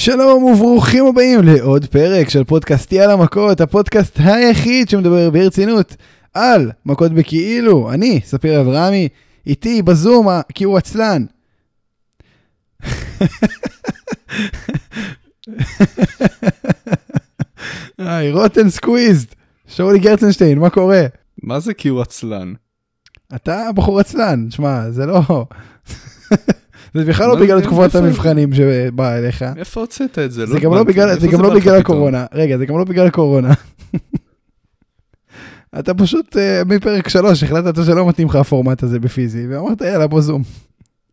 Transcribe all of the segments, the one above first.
שלום וברוכים הבאים לעוד פרק של פודקאסטי על המכות, הפודקאסט היחיד שמדבר ברצינות על מכות בכאילו. אני, ספיר אברהמי, איתי בזום, כי הוא עצלן. היי, רוטן סקוויזד. שאולי גרצנשטיין, מה קורה? מה זה כי הוא עצלן? אתה בחור עצלן, שמע, זה לא... זה בכלל לא בגלל תקופות המבחנים שבאה אליך. איפה הוצאת את זה? זה גם לא בגלל, גם לא בגלל הקורונה. רגע, זה גם לא בגלל הקורונה. אתה פשוט אה, מפרק 3 החלטת שלא מתאים לך הפורמט הזה בפיזי, ואמרת יאללה בוא זום.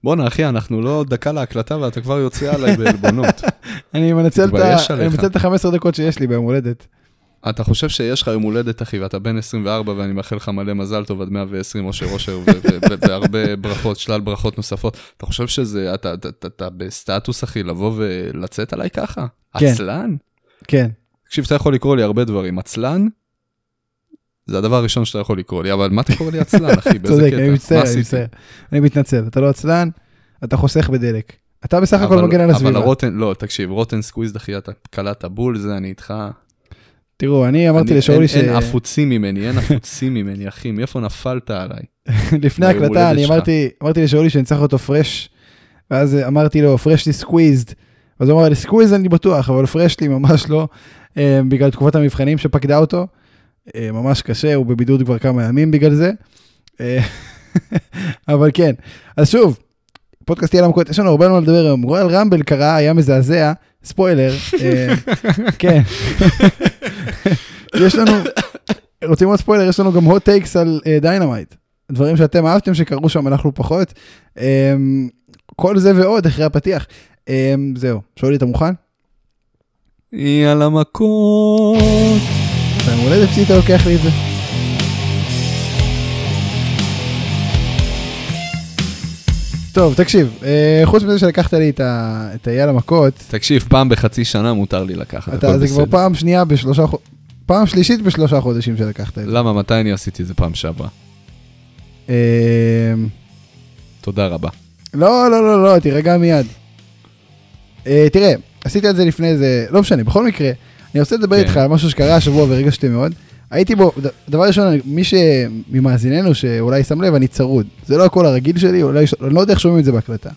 בואנה אחי, אנחנו לא דקה להקלטה ואתה כבר יוצא עליי בעלבונות. אני מנצל את ה-15 דקות שיש לי ביום הולדת. אתה חושב שיש לך יום הולדת, אחי, ואתה בן 24, ואני מאחל לך מלא מזל טוב עד 120 אושר אושר, והרבה ברכות, שלל ברכות נוספות. אתה חושב שזה, אתה בסטטוס, אחי, לבוא ולצאת עליי ככה? כן. עצלן? כן. תקשיב, אתה יכול לקרוא לי הרבה דברים. עצלן? זה הדבר הראשון שאתה יכול לקרוא לי, אבל מה אתה קורא לי עצלן, אחי? באיזה קטע? צודק, אני מצטער, אני מצטער. אני מתנצל, אתה לא עצלן, אתה חוסך בדלק. אתה בסך הכל מגן על הסביבה. אבל rotten, לא, תקשיב, rotten squeezed, אחי, אתה קלעת בול, זה אני איתך. תראו, אני אמרתי לשאולי ש... אין עפוצים ממני, אין עפוצים ממני, אחי, מאיפה נפלת עליי? לפני ההקלטה אני אמרתי, אמרתי לשאולי שאני צריך אותו fresh, ואז אמרתי לו, freshly squeezed. אז הוא אמר לי, squeezed אני בטוח, אבל freshly ממש לא, אה, בגלל תקופת המבחנים שפקדה אותו. אה, ממש קשה, הוא בבידוד כבר כמה ימים בגלל זה. אה, אבל כן, אז שוב, פודקאסט יאללה מכות, יש לנו הרבה מה לדבר היום. רויאל רמבל קרה, היה מזעזע, ספוילר, כן. יש לנו, רוצים עוד ספוילר, יש לנו גם hot takes על דיינמייט. דברים שאתם אהבתם שקרו שם, אנחנו פחות. כל זה ועוד אחרי הפתיח. זהו, שאולי אתה מוכן? יאללה מכות. ביום הולדת שלי אתה לוקח לי את זה. טוב, תקשיב, אה, חוץ מזה שלקחת לי את היאללה מכות... תקשיב, פעם בחצי שנה מותר לי לקחת, הכל בסדר. זה כבר פעם שנייה בשלושה... פעם שלישית בשלושה חודשים שלקחת את זה. למה? מתי אני עשיתי את זה פעם שעברה? אה, תודה רבה. לא, לא, לא, לא, תירגע מיד. אה, תראה, עשית את זה לפני איזה... לא משנה, בכל מקרה, אני רוצה לדבר כן. איתך על משהו שקרה השבוע והרגשתי מאוד. הייתי בו, דבר ראשון, מי שממאזיננו שאולי שם לב, אני צרוד. זה לא הכל הרגיל שלי, אולי, אני לא יודע איך שומעים את זה בהקלטה.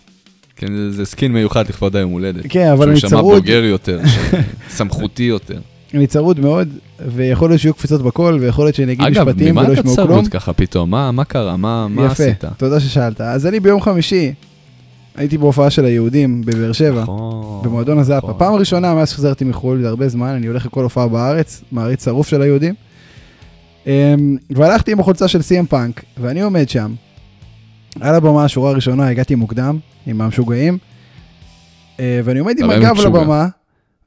כן, זה, זה skin מיוחד לכבוד היום הולדת. כן, אבל אני צרוד. שהוא שמע בוגר יותר, סמכותי יותר. אני צרוד מאוד, ויכול להיות שיהיו קפיצות בקול, ויכול להיות שאני אגיד משפטים ולא ישמעו כלום. אגב, ממה אתה צרוד ככה פתאום? מה, מה קרה? מה, מה עשית? יפה, תודה ששאלת. אז אני ביום חמישי, הייתי בהופעה של היהודים בבאר שבע, נכון, במועדון הזאפה. נכון. פעם ראשונה מאז שחזרתי מחו"ל, זה הרבה זמן, אני הולך לכל הופעה בארץ, מעריץ שרוף של היהודים. אמ, והלכתי עם החולצה של סי.אם פאנק, ואני עומד שם. על הבמה, השורה הראשונה, הגעתי מוקדם, עם המשוגעים. אה, ואני עומד עם הגב לבמה,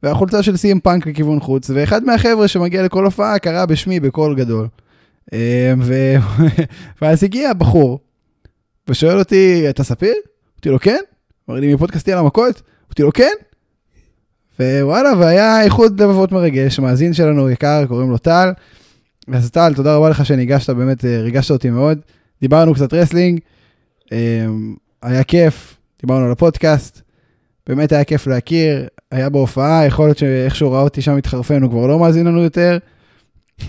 והחולצה של סי.אם פאנק לכיוון חוץ, ואחד מהחבר'ה שמגיע לכל הופעה קרא בשמי בקול גדול. אמ, ו... ואז הגיע בחור, ושואל אותי, אתה ספיר? אמרתי לו, כן? אמר לי, מפודקאסטי על המכות? אמרתי לו, כן? ווואלה, והיה איחוד לבבות מרגש, מאזין שלנו יקר, קוראים לו טל. אז טל, תודה רבה לך שניגשת, באמת אה, ריגשת אותי מאוד. דיברנו קצת wrestling, אה, היה כיף, דיברנו על הפודקאסט, באמת היה כיף להכיר, היה בהופעה, יכול להיות שאיכשהו ראה אותי שם מתחרפן, הוא כבר לא מאזין לנו יותר.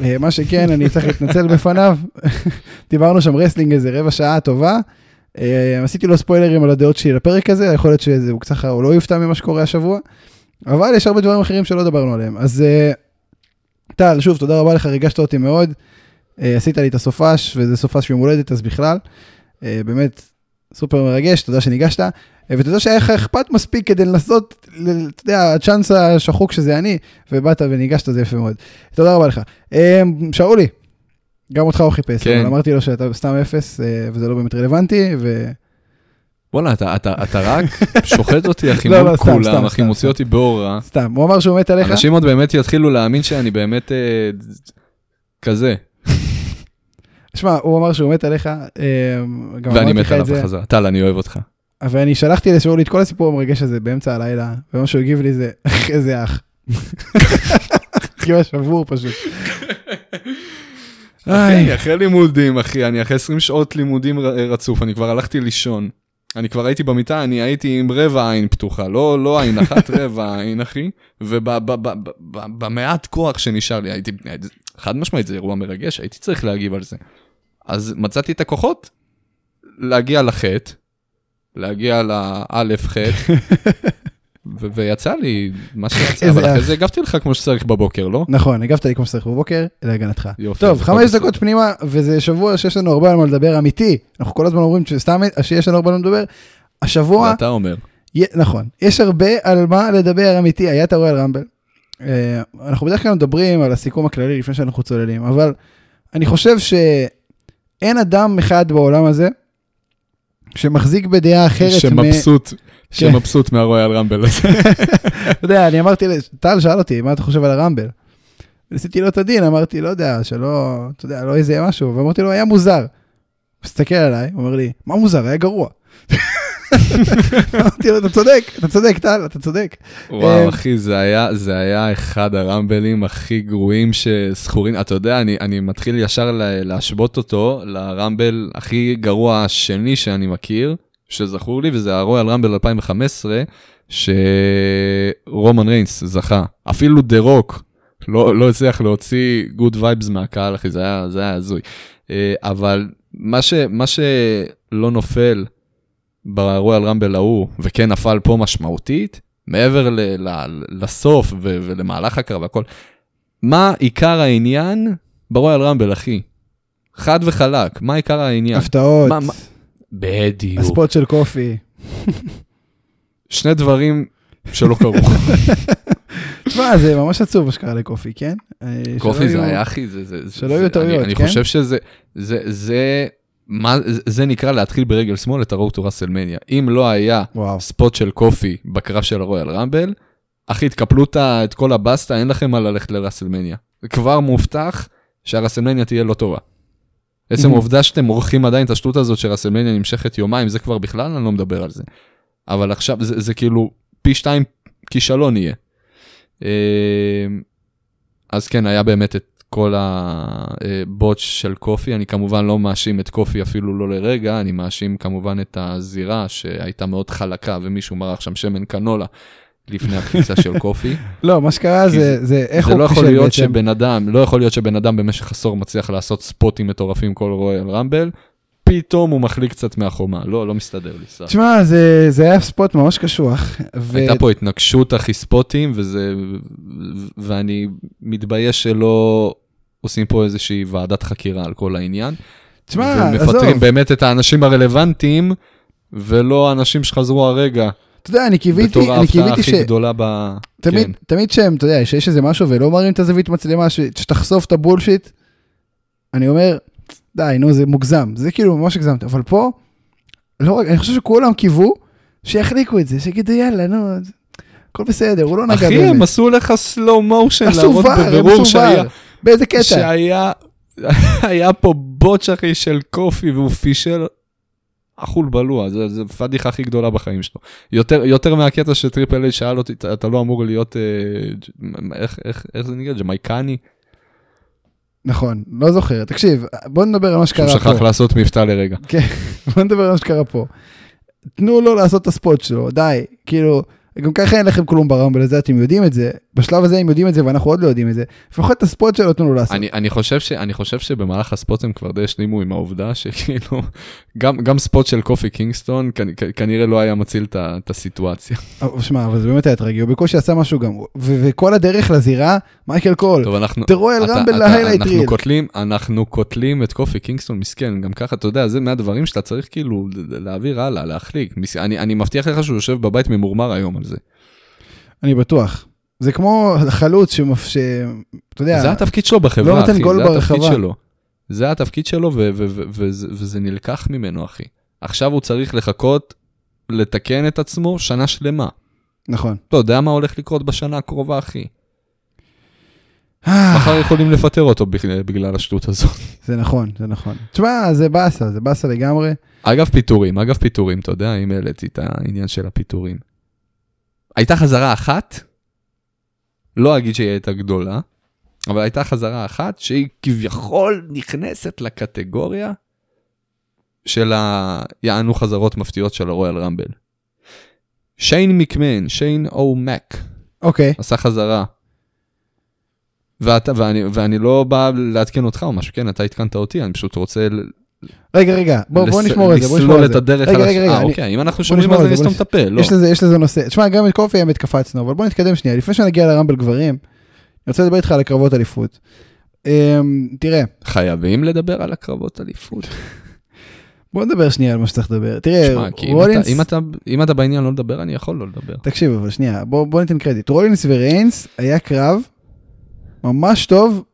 אה, מה שכן, אני צריך להתנצל בפניו. דיברנו שם wrestling איזה רבע שעה טובה. עשיתי לו ספוילרים על הדעות שלי לפרק הזה, יכול להיות שהוא קצת, הוא לא יופתע ממה שקורה השבוע. אבל יש הרבה דברים אחרים שלא דיברנו עליהם. אז טל, שוב, תודה רבה לך, ריגשת אותי מאוד. Uh, עשית לי את הסופש, וזה סופש יום הולדת, אז בכלל. Uh, באמת, סופר מרגש, תודה שניגשת. Uh, ותודה שהיה לך אכפת מספיק כדי לנסות, אתה יודע, הצ'אנס השחוק שזה אני, ובאת וניגשת, זה יפה מאוד. תודה רבה לך. שאולי, גם אותך הוא חיפש, כן. אבל אמרתי לו שאתה סתם אפס, וזה לא באמת רלוונטי, ו... וואלה, אתה, אתה, אתה רק שוחט אותי, אחי, לא, מול לא, כולם, סתם, אחי, מוציא. אותי באור רע. סתם, הוא אמר שהוא מת עליך. אנשים עוד באמת יתחילו להאמין שאני באמת אה, כזה. שמע, הוא אמר שהוא מת עליך, אה, ואני מת עליו בחזרה. טל, אני אוהב אותך. ואני שלחתי לשאול את כל הסיפור המרגש הזה באמצע הלילה, ומה שהוא הגיב לי זה, איזה אח. כאילו שבור פשוט. אחי, אחרי לימודים, אחי, אני אחרי 20 שעות לימודים רצוף, אני כבר הלכתי לישון. אני כבר הייתי במיטה, אני הייתי עם רבע עין פתוחה, לא, לא עין אחת, רבע עין, אחי. ובמעט כוח שנשאר לי, הייתי, חד משמעית, זה אירוע מרגש, הייתי צריך להגיב על זה. אז מצאתי את הכוחות להגיע לחטא, להגיע לאלף חטא, ויצא לי מה שיצא, אבל אחרי זה הגבתי לך כמו שצריך בבוקר, לא? נכון, הגבת לי כמו שצריך בבוקר, להגנתך. טוב, חמש דקות פנימה, וזה שבוע שיש לנו הרבה על מה לדבר אמיתי. אנחנו כל הזמן אומרים שסתם שיש לנו הרבה על מה לדבר. השבוע... ואתה אומר. נכון, יש הרבה על מה לדבר אמיתי, היה את הרועל רמבל. אה, אנחנו בדרך כלל מדברים על הסיכום הכללי לפני שאנחנו צוללים, אבל אני חושב שאין אדם אחד בעולם הזה שמחזיק בדעה אחרת. שמבסוט. שמבסוט מהרויאל רמבל הזה. אתה יודע, אני אמרתי, טל שאל אותי, מה אתה חושב על הרמבל? ניסיתי לו את הדין, אמרתי, לא יודע, שלא, אתה יודע, לא איזה משהו, ואמרתי לו, היה מוזר. מסתכל עליי, הוא אומר לי, מה מוזר? היה גרוע. אמרתי לו, אתה צודק, אתה צודק, טל, אתה צודק. וואו, אה, אחי, זה היה, זה היה אחד הרמבלים הכי גרועים שזכורים. אתה יודע, אני, אני מתחיל ישר להשוות אותו לרמבל הכי גרוע השני שאני מכיר, שזכור לי, וזה הרויאל רמבל 2015, שרומן ריינס זכה. אפילו דה רוק לא, לא הצליח להוציא good vibes מהקהל, אחי, זה היה, זה היה הזוי. אה, אבל מה, ש, מה שלא נופל ברויאל רמבל ההוא, וכן נפל פה משמעותית, מעבר ל, ל, לסוף ו, ולמהלך הקרב והכל, מה עיקר העניין ברויאל רמבל, אחי? חד וחלק, מה עיקר העניין? הפתעות. מה, מה... בדיוק. הספוט של קופי. שני דברים שלא קרו. תשמע, זה ממש עצוב מה שקרה לקופי, כן? אה, קופי זה היה הכי, זה, זה, שלא יהיו טעויות, כן? אני חושב שזה, זה, זה, מה, זה נקרא להתחיל ברגל שמאל את הרואו טו ראסלמניה. אם לא היה וואו. ספוט של קופי בקרב של הרויאל רמבל, אחי, תקפלו את כל הבסטה, אין לכם מה ללכת לראסלמניה. כבר מובטח שהראסלמניה תהיה לא טובה. עצם העובדה שאתם עורכים עדיין את השטות הזאת שרסלמניה נמשכת יומיים, זה כבר בכלל אני לא מדבר על זה. אבל עכשיו זה, זה כאילו פי שתיים כישלון יהיה. אה, אז כן, היה באמת את כל הבוטש של קופי, אני כמובן לא מאשים את קופי אפילו לא לרגע, אני מאשים כמובן את הזירה שהייתה מאוד חלקה ומישהו מרח שם שמן קנולה. לפני הקפיצה של קופי. לא, מה שקרה זה, זה איך הוא פישל בעצם. זה לא יכול להיות שבן אדם, לא יכול להיות שבן אדם במשך עשור מצליח לעשות ספוטים מטורפים כל רויאל רמבל, פתאום הוא מחליק קצת מהחומה, לא, לא מסתדר לי. תשמע, זה, זה היה ספוט ממש קשוח. ו... הייתה פה התנגשות אחי ספוטים, וזה, ואני מתבייש שלא עושים פה איזושהי ועדת חקירה על כל העניין. תשמע, עזוב. ומפטרים באמת את האנשים הרלוונטיים, ולא האנשים שחזרו הרגע. אתה יודע, אני קיוויתי, ש... בתור ההפתעה הכי גדולה ב... תמיד, כן. תמיד שהם, אתה יודע, שיש איזה משהו ולא מראים את הזווית מצלמה, ש... שתחשוף את הבולשיט, אני אומר, די, נו, זה מוגזם, זה כאילו ממש הגזמת, אבל פה, לא רק, אני חושב שכולם קיוו שיחליקו את זה, שיגידו יאללה, נו, הכל בסדר, הוא לא נגע באמת. אחי, הם עשו לך סלואו מושן, להראות בבירור שהיה... באיזה קטע? שהיה, היה פה בוטש אחי של קופי והוא פישל אכול בלוע, זה, זה פדיחה הכי גדולה בחיים שלו. יותר, יותר מהקטע שטריפל איי שאל אותי, אתה לא אמור להיות, אה, איך, איך, איך זה נקרא? ג'מייקני? נכון, לא זוכר. תקשיב, בוא נדבר על מה שקרה פה. שהוא שכח לעשות מבטא לרגע. כן, בוא נדבר על מה שקרה פה. תנו לו לעשות את הספוט שלו, די, כאילו, גם ככה אין לכם כלום ברמבל הזה, אתם יודעים את זה. בשלב הזה הם יודעים את זה ואנחנו עוד לא יודעים את זה. לפחות את הספוט שלו תנו לו לעשות. אני, אני, חושב ש, אני חושב שבמהלך הספוט הם כבר די השלימו עם העובדה שכאילו, גם, גם ספוט של קופי קינגסטון כ, כ, כנראה לא היה מציל את הסיטואציה. שמע, אבל זה באמת היה טרגי, הוא בקושי עשה משהו גם, ו- וכל הדרך לזירה, מייקל קול, טוב, אנחנו, תראו אל רמבל ל highlight reel. אנחנו קוטלים, אנחנו קוטלים את קופי קינגסטון מסכן, גם ככה, אתה יודע, זה מהדברים שאתה צריך כאילו להעביר הלאה, להחליק. אני, אני מבטיח לך שהוא יושב בבית ממורמר היום על זה. אני בטוח. זה כמו חלוץ שמפש... אתה יודע... זה התפקיד שלו בחברה, לא אחי. זה התפקיד שלו. זה התפקיד שלו וזה נלקח ממנו, אחי. עכשיו הוא צריך לחכות, לתקן את עצמו שנה שלמה. נכון. אתה יודע מה הולך לקרות בשנה הקרובה, אחי. מחר יכולים לפטר אותו בגלל השטות הזאת. זה נכון, זה נכון. תשמע, זה באסה, זה באסה לגמרי. אגב פיטורים, אגב פיטורים, אתה יודע, אם העליתי את העניין של הפיטורים. הייתה חזרה אחת, לא אגיד שהיא הייתה גדולה, אבל הייתה חזרה אחת שהיא כביכול נכנסת לקטגוריה של היענו חזרות מפתיעות של הרויאל רמבל. שיין מקמן, שיין או מק, אוקיי. עשה חזרה. ואתה, ואני, ואני לא בא לעדכן אותך או משהו, כן, אתה עדכנת אותי, אני פשוט רוצה רגע, רגע, בוא בוא לס- נשמור את זה, בוא נשמור לסלול את את זה. הדרך רגע, על רגע, רגע, אה, אני- אוקיי, אם אנחנו בוא נשמור על את זה, זה, בוא סתם מטפל, לא. יש לזה, יש לזה נושא. תשמע, גם את קופי האמת קפצנו, אבל בוא נתקדם שנייה. לפני שנגיע לרמבל גברים, אני רוצה לדבר איתך על הקרבות אליפות. אמ, תראה, חייבים לדבר על הקרבות אליפות. בוא נדבר שנייה על מה שצריך לדבר. תראה, שמע, כי אם רולינס, אתה- אם אתה- אם אתה בעניין לא לדבר, אני יכול לא לדבר. תקשיב, אבל שנייה, בוא, בוא ניתן קרדיט. רולינס וריינס היה קרב ממש טוב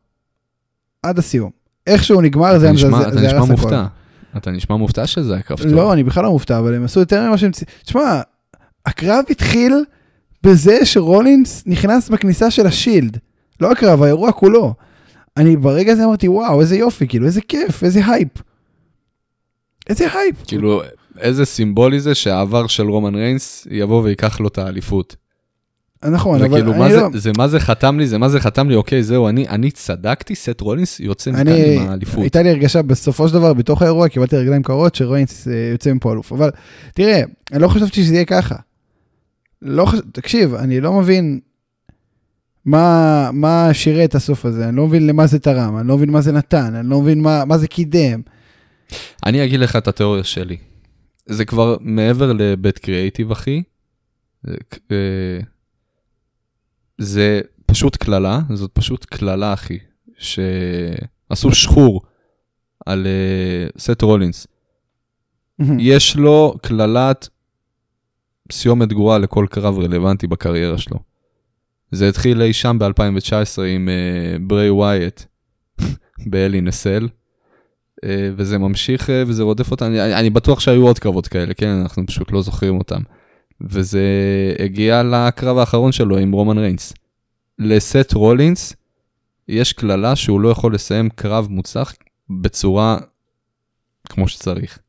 עד הסיום. איך שהוא נגמר זה נשמע- מזעזע, אתה נשמע הרס הכל. מופתע. אתה נשמע מופתע שזה היה קרב טוב. לא, אני בכלל לא מופתע, אבל הם עשו יותר ממה שהם... תשמע, הקרב התחיל בזה שרולינס נכנס בכניסה של השילד. לא הקרב, האירוע כולו. אני ברגע הזה אמרתי, וואו, איזה יופי, כאילו, איזה כיף, איזה הייפ. איזה הייפ. כאילו, איזה סימבולי זה שהעבר של רומן ריינס יבוא ויקח לו את האליפות. נכון, זה אבל כאילו, אני מה זה- לא... זה מה זה חתם לי, זה מה זה חתם לי, אוקיי, זהו, אני אני צדקתי, סת' רולינס יוצא מכאן אני, עם האליפות. הייתה לי הרגשה בסופו של דבר, בתוך האירוע, קיבלתי רגליים קרות שרולינס אה, יוצא מפה אלוף. אבל תראה, אני לא חשבתי שזה יהיה ככה. לא חש... תקשיב, אני לא מבין מה, מה שירת את הסוף הזה, אני לא מבין למה זה תרם, אני לא מבין מה זה נתן, אני לא מבין מה, מה זה קידם. אני אגיד לך את התיאוריה שלי. זה כבר מעבר לבית קריאייטיב, אחי. זה, פשוט קללה, זאת פשוט קללה, אחי. שעשו שחור על אה, סט רולינס. יש לו קללת סיומת גרועה לכל קרב רלוונטי בקריירה שלו. זה התחיל אי שם ב-2019 עם uh, ברי ווייט באלי נסל, uh, וזה ממשיך uh, וזה רודף אותם, אני, אני בטוח שהיו עוד קרבות כאלה, כן? אנחנו פשוט לא זוכרים אותם. וזה הגיע לקרב האחרון שלו עם רומן ריינס. לסט רולינס יש קללה שהוא לא יכול לסיים קרב מוצלח בצורה כמו שצריך.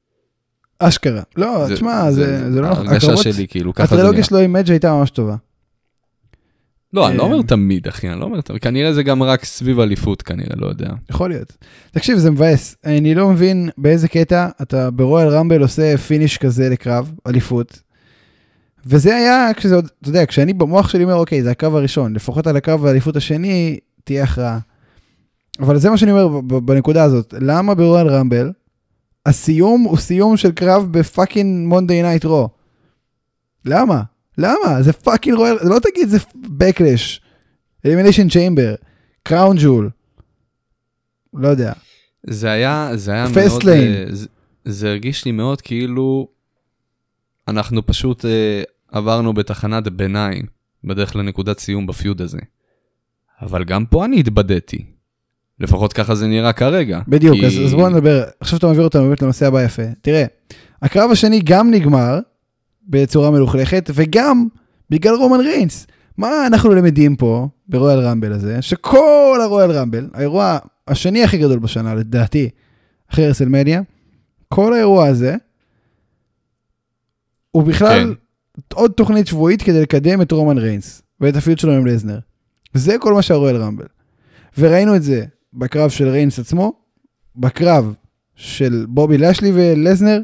אשכרה. לא, תשמע, זה, זה, לא נכון. ההרגשה הקרבות- שלי, כאילו, ככה זה נראה. הטרילוגיה שלו עם מדג' הייתה ממש טובה. לא, אני לא אה, אומר תמיד, אחי, אני לא אומר תמיד. כנראה זה גם רק סביב אליפות, כנראה, לא יודע. יכול להיות. תקשיב, זה מבאס. אני לא מבין באיזה קטע אתה ברויאל רמבל עושה פיניש כזה לקרב, אליפות. וזה היה, כשזה עוד, אתה יודע, כשאני במוח שלי אומר, אוקיי, זה הקרב הראשון, לפחות על הקרב האליפות השני, תהיה הכרעה. אבל זה מה שאני אומר בנקודה הזאת. למה ב Royal Rumble, הסיום הוא סיום של קרב ב fucking Monday Night Raw? למה? למה? זה fucking Royal, לא תגיד זה Backlash, Elimination Chamber, Crown Jewel. לא יודע. זה היה, זה היה מאוד. אה, זה, זה הרגיש לי מאוד כאילו אנחנו פשוט אה, עברנו בתחנת ביניים בדרך לנקודת סיום בפיוד הזה. אבל גם פה אני התבדיתי. לפחות ככה זה נראה כרגע. בדיוק, כי- אז, אז בואו נדבר, עכשיו אתה מעביר אותנו באמת לנושא הבא יפה. תראה, הקרב השני גם נגמר בצורה מלוכלכת, וגם בגלל רומן ריינס. מה אנחנו למדים פה, ברויאל רמבל הזה, שכל הרויאל רמבל, האירוע השני הכי גדול בשנה לדעתי, אחרי רסלמדיה, כל האירוע הזה, הוא בכלל כן. עוד תוכנית שבועית כדי לקדם את רומן ריינס, ואת ה feud שלו עם לזנר. זה כל מה שה Royal Rumble. וראינו את זה בקרב של ריינס עצמו, בקרב של בובי לשלי ולזנר,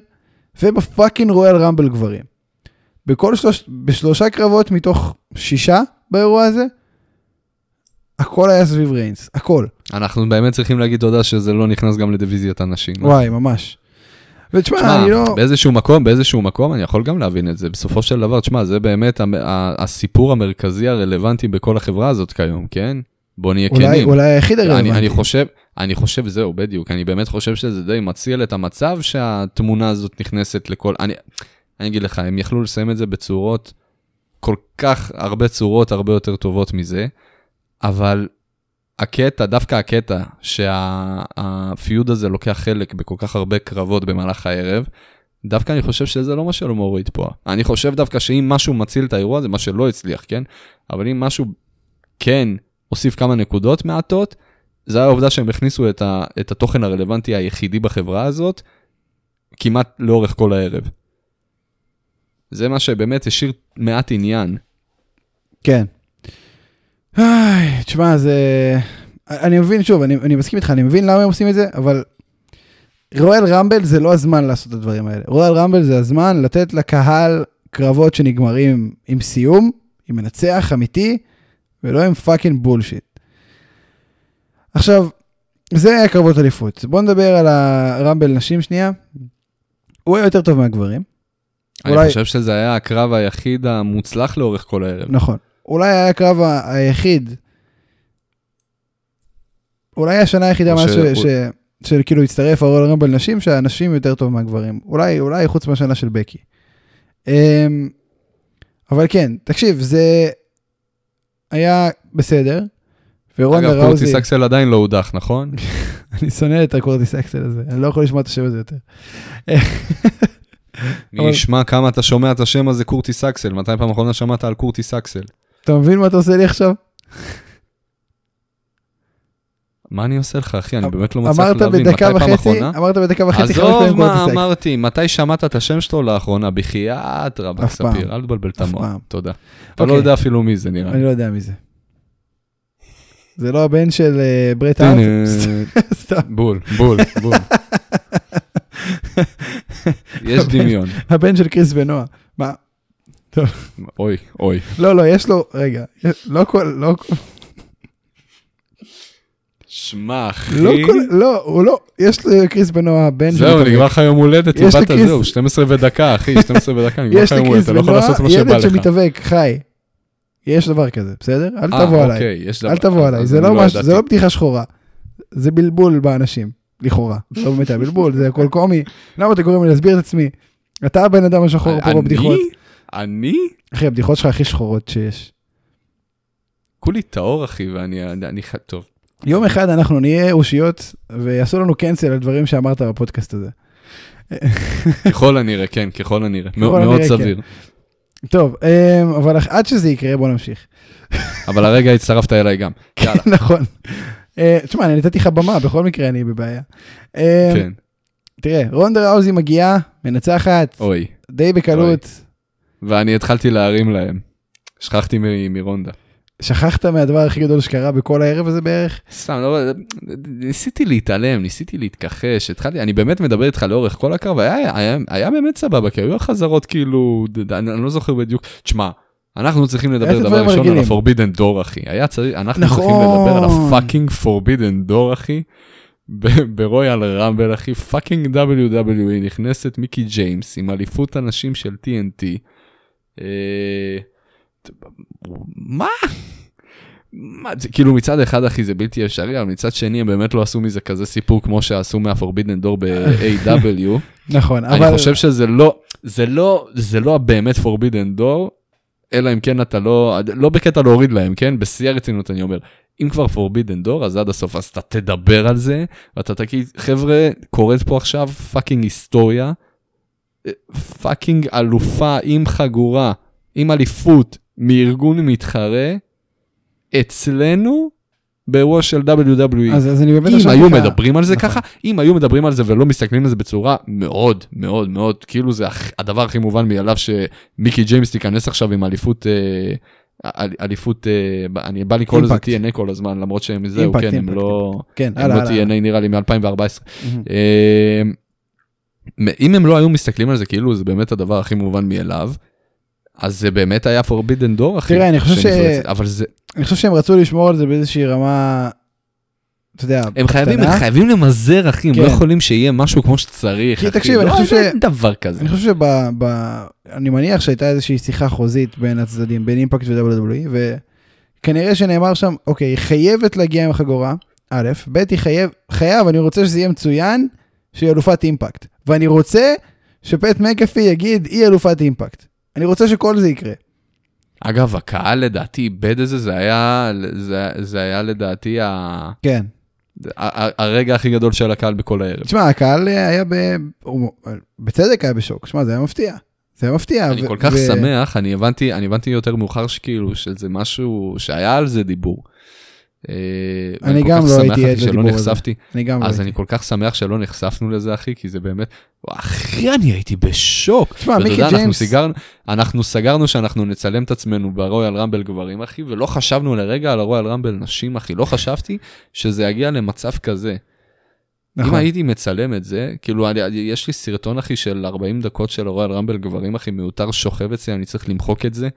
וב fucking Royal Rumble גברים. בכל שלוש, בשלושה קרבות מתוך שישה באירוע הזה, הכל היה סביב ריינס, הכל. אנחנו באמת צריכים להגיד תודה שזה לא נכנס גם לדיוויזיית הנשים. וואי, ממש. ותשמע, תשמע, אני לא... באיזשהו מקום, באיזשהו מקום, אני יכול גם להבין את זה. בסופו של דבר, תשמע, זה באמת הסיפור המרכזי הרלוונטי בכל החברה הזאת כיום, כן? בוא נהיה אולי, כנים. אולי היחיד אני, הרלוונטי. אני חושב, אני חושב, זהו, בדיוק, אני באמת חושב שזה די מציל את המצב שהתמונה הזאת נכנסת לכל, אני, אני אגיד לך, הם יכלו לסיים את זה בצורות, כל כך הרבה צורות הרבה יותר טובות מזה, אבל הקטע, דווקא הקטע שהפיוד הזה לוקח חלק בכל כך הרבה קרבות במהלך הערב, דווקא אני חושב שזה לא מה שלא מוריד פה. אני חושב דווקא שאם משהו מציל את האירוע הזה, מה שלא הצליח, כן? אבל אם משהו כן הוסיף כמה נקודות מעטות, זה העובדה שהם הכניסו את, ה, את התוכן הרלוונטי היחידי בחברה הזאת, כמעט לאורך כל הערב. זה מה שבאמת השאיר מעט עניין. כן. איי, תשמע, זה... אני מבין, שוב, אני, אני מסכים איתך, אני מבין למה הם עושים את זה, אבל Royal Rumble זה לא הזמן לעשות את הדברים האלה. Royal Rumble זה הזמן לתת לקהל קרבות שנגמרים עם סיום, עם מנצח אמיתי, ולא עם fucking bullshit. עכשיו, זה היה קרבות אליפות. בואו נדבר על ה Rumble נשים שנייה. הוא היה יותר טוב מהגברים. אני אולי- חושב שזה היה הקרב היחיד המוצלח לאורך כל הערב. נכון. אולי היה הקרב היחיד, אולי השנה היחידה מאז ש- ש- ש- שכאילו הצטרף הרול רמבל נשים, שהנשים יותר טוב מהגברים. אולי, אולי חוץ מהשנה של בקי. אמ, אבל כן, תקשיב, זה היה בסדר. ורונדה אגב, ראוזי, קורטיס אקסל עדיין לא הודח, נכון? אני שונא את הקורטיס אקסל הזה, אני לא יכול לשמוע את השם הזה יותר. מי ישמע כמה אתה שומע את השם הזה קורטיס אקסל? מתי פעם אחרונה שמעת על קורטיס אקסל? אתה מבין מה אתה עושה לי עכשיו? מה אני עושה לך, אחי? אני באמת לא מצליח אמרת להבין. בדקה מתי פעם אחרונה? אמרת בדקה וחצי חמש עזוב פעמים מה קורטיס אקסל. אמרתי, מתי שמעת את השם שלו לאחרונה? בחייאת רבאק פעם. ספיר, אל תבלבל את המוח. תודה. אתה לא אוקיי. יודע אפילו מי זה נראה. אני לא יודע מי זה. זה לא הבן של אה, ברט הארט? סתם. בול, בול, בול. יש דמיון. הבן של קריס ונועה. מה? אוי, אוי. לא, לא, יש לו, רגע, לא כל, לא, שמע, אחי. לא כל, לא, הוא לא, יש לקריס ונועה בן זהו, שמתאבק. נגמר לך יום הולדת, איבדת זהו, 12 ודקה, אחי, 12 ודקה, נגמר לך יום הולדת, אתה לא יכול לעשות מה שבא ילד לך. שמתאבק, חי. יש דבר כזה, בסדר? אל אה, תבוא עליי. אוקיי, יש דבר. אל תבוא עליי, זה אני לא בדיחה שחורה. זה בלבול באנשים, לכאורה. לא באמת היה בלבול, זה הכל קומי. למה אתה קוראים לי להסביר את עצמי? אתה הבן אדם השחור פה אני? בבדיחות. אני? אחי, הבדיחות שלך הכי שחורות שיש. כולי טהור, אחי, ואני... אני טוב. יום אחד אנחנו נהיה אושיות ויעשו לנו קנסל על דברים שאמרת בפודקאסט הזה. ככל הנראה, כן, ככל הנראה. מאוד הנראה, מאוד כן. סביר. טוב, אמ, אבל עד שזה יקרה בוא נמשיך. אבל הרגע הצטרפת אליי גם. יאללה. נכון. אה, תשמע, אני נתתי לך במה, בכל מקרה אני בבעיה. אמ, כן, תראה, רונדה ראוזי מגיעה, מנצחת, אוי. די בקלות. ואני התחלתי להרים להם. שכחתי מ- מרונדה. שכחת מהדבר הכי גדול שקרה בכל הערב הזה בערך? סתם, לא, ניסיתי להתעלם, ניסיתי להתכחש, התחלתי, אני באמת מדבר איתך לאורך כל הקרב, היה, היה, היה באמת סבבה, כי היו חזרות כאילו, אני, אני לא זוכר בדיוק, תשמע, אנחנו צריכים לדבר דבר ראשון על רגילים. ה-Forbidden Door, אחי, היה צריך, אנחנו נכון. צריכים לדבר על ה fucking Forbidden Door, אחי, ב Royal Rumble, אחי, fucking WWE, נכנסת מיקי ג'יימס עם אליפות הנשים של TNA. אה, מה? מה זה כאילו מצד אחד אחי זה בלתי אפשרי אבל מצד שני הם באמת לא עשו מזה כזה סיפור כמו שעשו מה Forbidden Door ב-AEW. נכון, אבל... אני חושב שזה לא זה לא זה לא הבאמת Forbidden Door אלא אם כן אתה לא לא בקטע להוריד להם כן בשיא הרצינות אני אומר אם כבר Forbidden Door אז עד הסוף אז אתה תדבר על זה ואתה תגיד חבר'ה קורית פה עכשיו fucking היסטוריה fucking אלופה עם חגורה עם אליפות מארגון מתחרה אצלנו באירוע של WWE. אז, אז אני באמת אם עכשיו היו ככה- מדברים על זה נכון. ככה, אם היו מדברים על זה ולא מסתכלים על זה בצורה מאוד מאוד מאוד, כאילו זה הדבר הכי מובן מאליו שמיקי ג'יימס תיכנס עכשיו עם אליפות, אה, אל- אליפות, אה, אני בא לקרוא לזה. TNA כל הזמן, למרות שהם זהו, אימפקט, כן, הם אימפקט, לא, כן, הם לא. TNA נראה לי מ-2014. אם הם לא היו מסתכלים על זה כאילו זה באמת הדבר הכי מובן מאליו, אז זה באמת היה forbidden door אחי. תראה, אני חושב ש-. אבל זה, אני חושב שהם רצו לשמור על זה באיזושהי רמה, אתה יודע, הם חייבים. הם חייבים למזער אחי, הם לא כן. יכולים שיהיה משהו כמו שצריך. כי אחי. תקשיב, אני לא, חושב ש- אין דבר כזה. אני חושב שב... ב... אני מניח שהייתה איזושהי שיחה חוזית בין הצדדים, בין אימפקט ו-WWE, וכנראה שנאמר שם, אוקיי, היא חייבת להגיע עם החגורה, א', ב', היא חייב, חייב, אני רוצה שזה יהיה מצוין, שהיא אלופת אימפקט. ואני רוצה שפט מקאפי יגיד, היא אלופת אימפקט. אני רוצה שכל זה יקרה. אגב, הקהל לדעתי איבד את זה, זה היה, זה, זה היה לדעתי ה, כן. ה, הרגע הכי גדול של הקהל בכל הערב. תשמע, הקהל היה ב... הוא... בצדק היה בשוק, תשמע, זה היה מפתיע. זה היה מפתיע. אני ו- כל כך ו- שמח, אני הבנתי, אני הבנתי יותר מאוחר שכאילו, שזה משהו, שהיה על זה דיבור. אה, אני ואני כל גם לא הייתי עד לדיבור הזה. אני גם לא אז הייתי. אני כל כך שמח שלא נחשפנו לזה, אחי, כי זה באמת, אחי, אני הייתי בשוק. תשמע, מיקי ג'יימס, אנחנו סגרנו שאנחנו נצלם את עצמנו ברויאל רמבל גברים, אחי, ולא חשבנו לרגע על הרויאל רמבל נשים, אחי, לא חשבתי שזה יגיע למצב כזה. נכון. אם הייתי מצלם את זה, כאילו, אני, יש לי סרטון, אחי, של 40 דקות של רויאל רמבל גברים, אחי, מיותר שוכב אצלי, אני צריך למחוק את זה.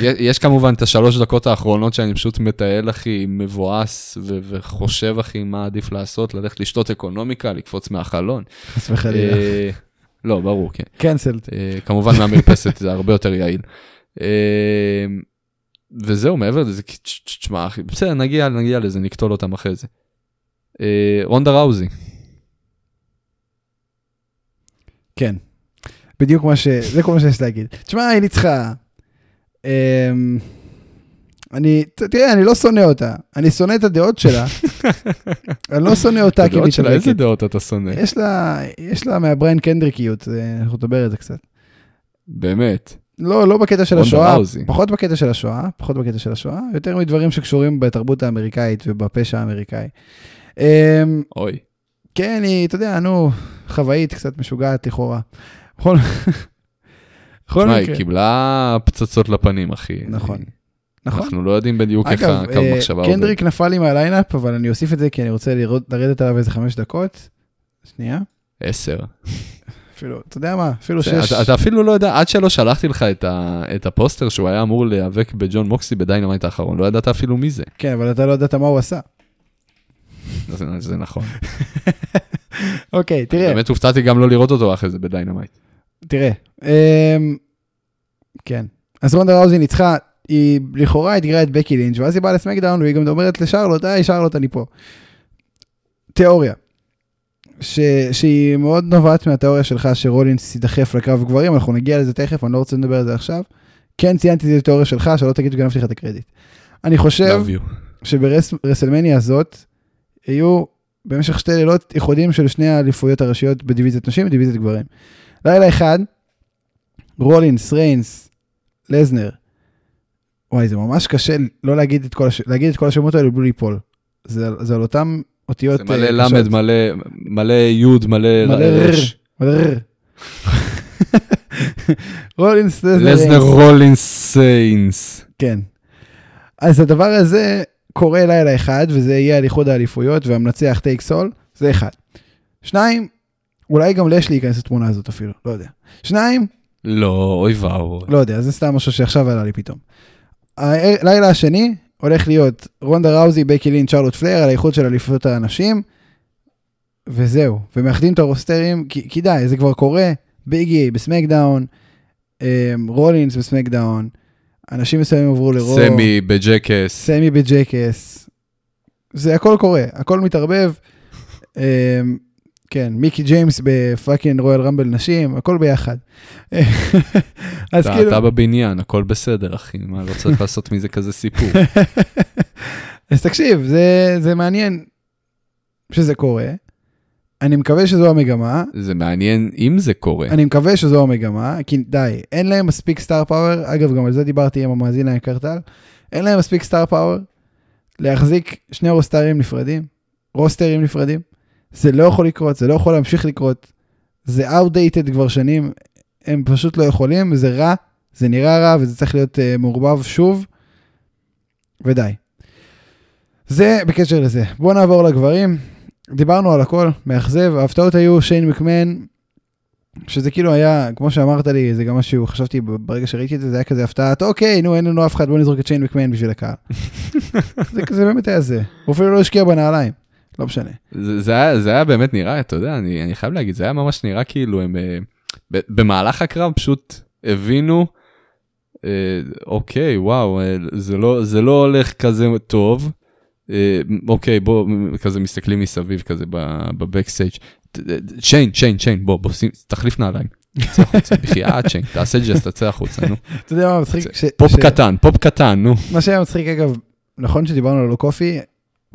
אה, יש כמובן את השלוש דקות האחרונות שאני פשוט מטייל, אחי, מבואס ו- וחושב, אחי, מה עדיף לעשות, ללכת לשתות אקונומיקה, לקפוץ מהחלון. חס וחלילה. אה, לא, ברור, כן. קנסלד. כמובן מהמרפסת זה הרבה יותר יעיל. וזהו, מעבר לזה, תשמע, אחי, בסדר, נגיע, נגיע לזה, נקטול אותם אחרי זה. אה, רונדה ראוזי. כן, בדיוק מה ש... זה כל מה שיש להגיד. תשמע, היא ניצחה. אמ, אני, תראה, אני לא שונא אותה, אני שונא את הדעות שלה. אני לא שונא אותה כמתאבקת. הדעות שלה, איזה דעות אתה שונא? יש לה, יש לה מהבריין קנדריקיות, אנחנו נדבר על זה קצת. באמת. לא, לא בקטע של השואה, פחות בקטע של השואה, פחות בקטע של השואה, יותר מדברים שקשורים בתרבות האמריקאית ובפשע האמריקאי. אמ, אוי. כן, היא, אתה יודע, נו, חוואית, קצת משוגעת לכאורה. בכל מקרה. היא קיבלה פצצות לפנים, אחי. נכון. נכון. אנחנו לא יודעים בדיוק איך הקו אה, מחשבה עובד. קנדריק נפל לי מהליינאפ, אבל אני אוסיף את זה כי אני רוצה לרדת עליו איזה חמש דקות. שנייה. עשר. אפילו, אתה יודע מה, אפילו שש. אתה אפילו לא יודע, עד שלא שלחתי לך את הפוסטר שהוא היה אמור להיאבק בג'ון מוקסלי ב Dynamite האחרון, לא ידעת אפילו מי זה. כן, אבל אתה לא ידעת מה הוא עשה. זה נכון. אוקיי, תראה. באמת הופתעתי גם לא לראות אותו אחרי זה ב Dynamite. תראה, אמ, כן. אז רונדה ראוזי ניצחה, היא לכאורה אתגרה את בקי לינץ', ואז היא באה ל SmackDown והיא גם אומרת לשרלוט, היי שרלוט אני פה. תיאוריה. ש, שהיא מאוד נובעת מהתיאוריה שלך שרולינס ידחף לקרב גברים, אנחנו נגיע לזה תכף, אני לא רוצה לדבר על זה עכשיו. כן ציינתי את זה בתיאוריה שלך, שלא תגיד שגנבתי לך את הקרדיט. אני חושב שברסלמניה הזאת, היו במשך שתי לילות ייחודים של שני האליפויות הראשיות בדיוויזיית נשים ובדיוויזיית גברים. לילה אחד, רולינס, ריינס, לזנר. וואי, זה ממש קשה לא להגיד את כל, הש... להגיד את כל השמות האלו בלי ליפול. זה, זה על אותם אותיות. זה מלא למד, מלא, מלא יוד, מלא רש. מלא ר. רולינס, לזנר, לזנר, רולינס, ריינס. כן. אז הדבר הזה, קורה לילה אחד, וזה יהיה על איחוד האליפויות, והמנצח takes all, זה אחד. שניים, אולי גם לשלי ייכנס לתמונה הזאת אפילו, לא יודע. שניים, לא, אוי ואבוי. לא יודע, זה סתם משהו שעכשיו עלה לי פתאום. הלילה השני הולך להיות רונדה ראוזי, בקי לינץ', צ'רלוט פלייר, על האיחוד של אליפויות הנשים, וזהו. ומאחדים את הרוסטרים, כי, כי די, זה כבר קורה, ביג אי ב SmackDown, אמ, רולינס ב SmackDown, אנשים מסוימים עברו ל Raw. סמי ב Jackass. סמי ב Jackass. זה הכל קורה, הכל מתערבב. כן, מיקי ג'יימס ב fucking Royal Rumble נשים, הכל ביחד. אז כאילו... אתה בבניין, הכל בסדר, אחי, מה, לא צריך לעשות מזה כזה סיפור. אז תקשיב, זה, זה מעניין שזה קורה. אני מקווה שזו המגמה. זה מעניין אם זה קורה. אני מקווה שזו המגמה, כי די, אין להם מספיק star power, אגב, גם על זה דיברתי עם המאזין היקר טל, אין להם מספיק star power להחזיק שני רוסטרים נפרדים, רוסטרים נפרדים. זה לא יכול לקרות, זה לא יכול להמשיך לקרות. זה outdated כבר שנים, הם פשוט לא יכולים, זה רע, זה נראה רע וזה צריך להיות uh, מעורבב שוב, ודי. זה בקשר לזה. בואו נעבור לגברים. דיברנו על הכל, מאכזב, ההפתעות היו שיין מקמן, שזה כאילו היה, כמו שאמרת לי, זה גם משהו, חשבתי ברגע שראיתי את זה, זה היה כזה הפתעת, אוקיי, נו, אין לנו אף אחד, בוא נזרוק את שיין מקמן בשביל הקהל. זה, זה באמת היה זה, הוא אפילו לא השקיע בנעליים, לא משנה. זה, זה, היה, זה היה באמת נראה, אתה יודע, אני, אני חייב להגיד, זה היה ממש נראה כאילו הם, אה, ב, במהלך הקרב פשוט הבינו, אה, אוקיי, וואו, אה, זה לא, זה לא הולך כזה טוב. אה, אוקיי, בוא, כזה מסתכלים מסביב כזה בבקסטייג'. צ'יין, צ'יין, צ'יין, בוא, בוא, תחליף נעליים. תצא החוצה, בחייאת צ'יין, תעשה ג'סט, תצא החוצה, נו. אתה יודע מה מצחיק? פופ קטן, פופ קטן, נו. מה שהיה מצחיק, אגב, נכון שדיברנו על קופי,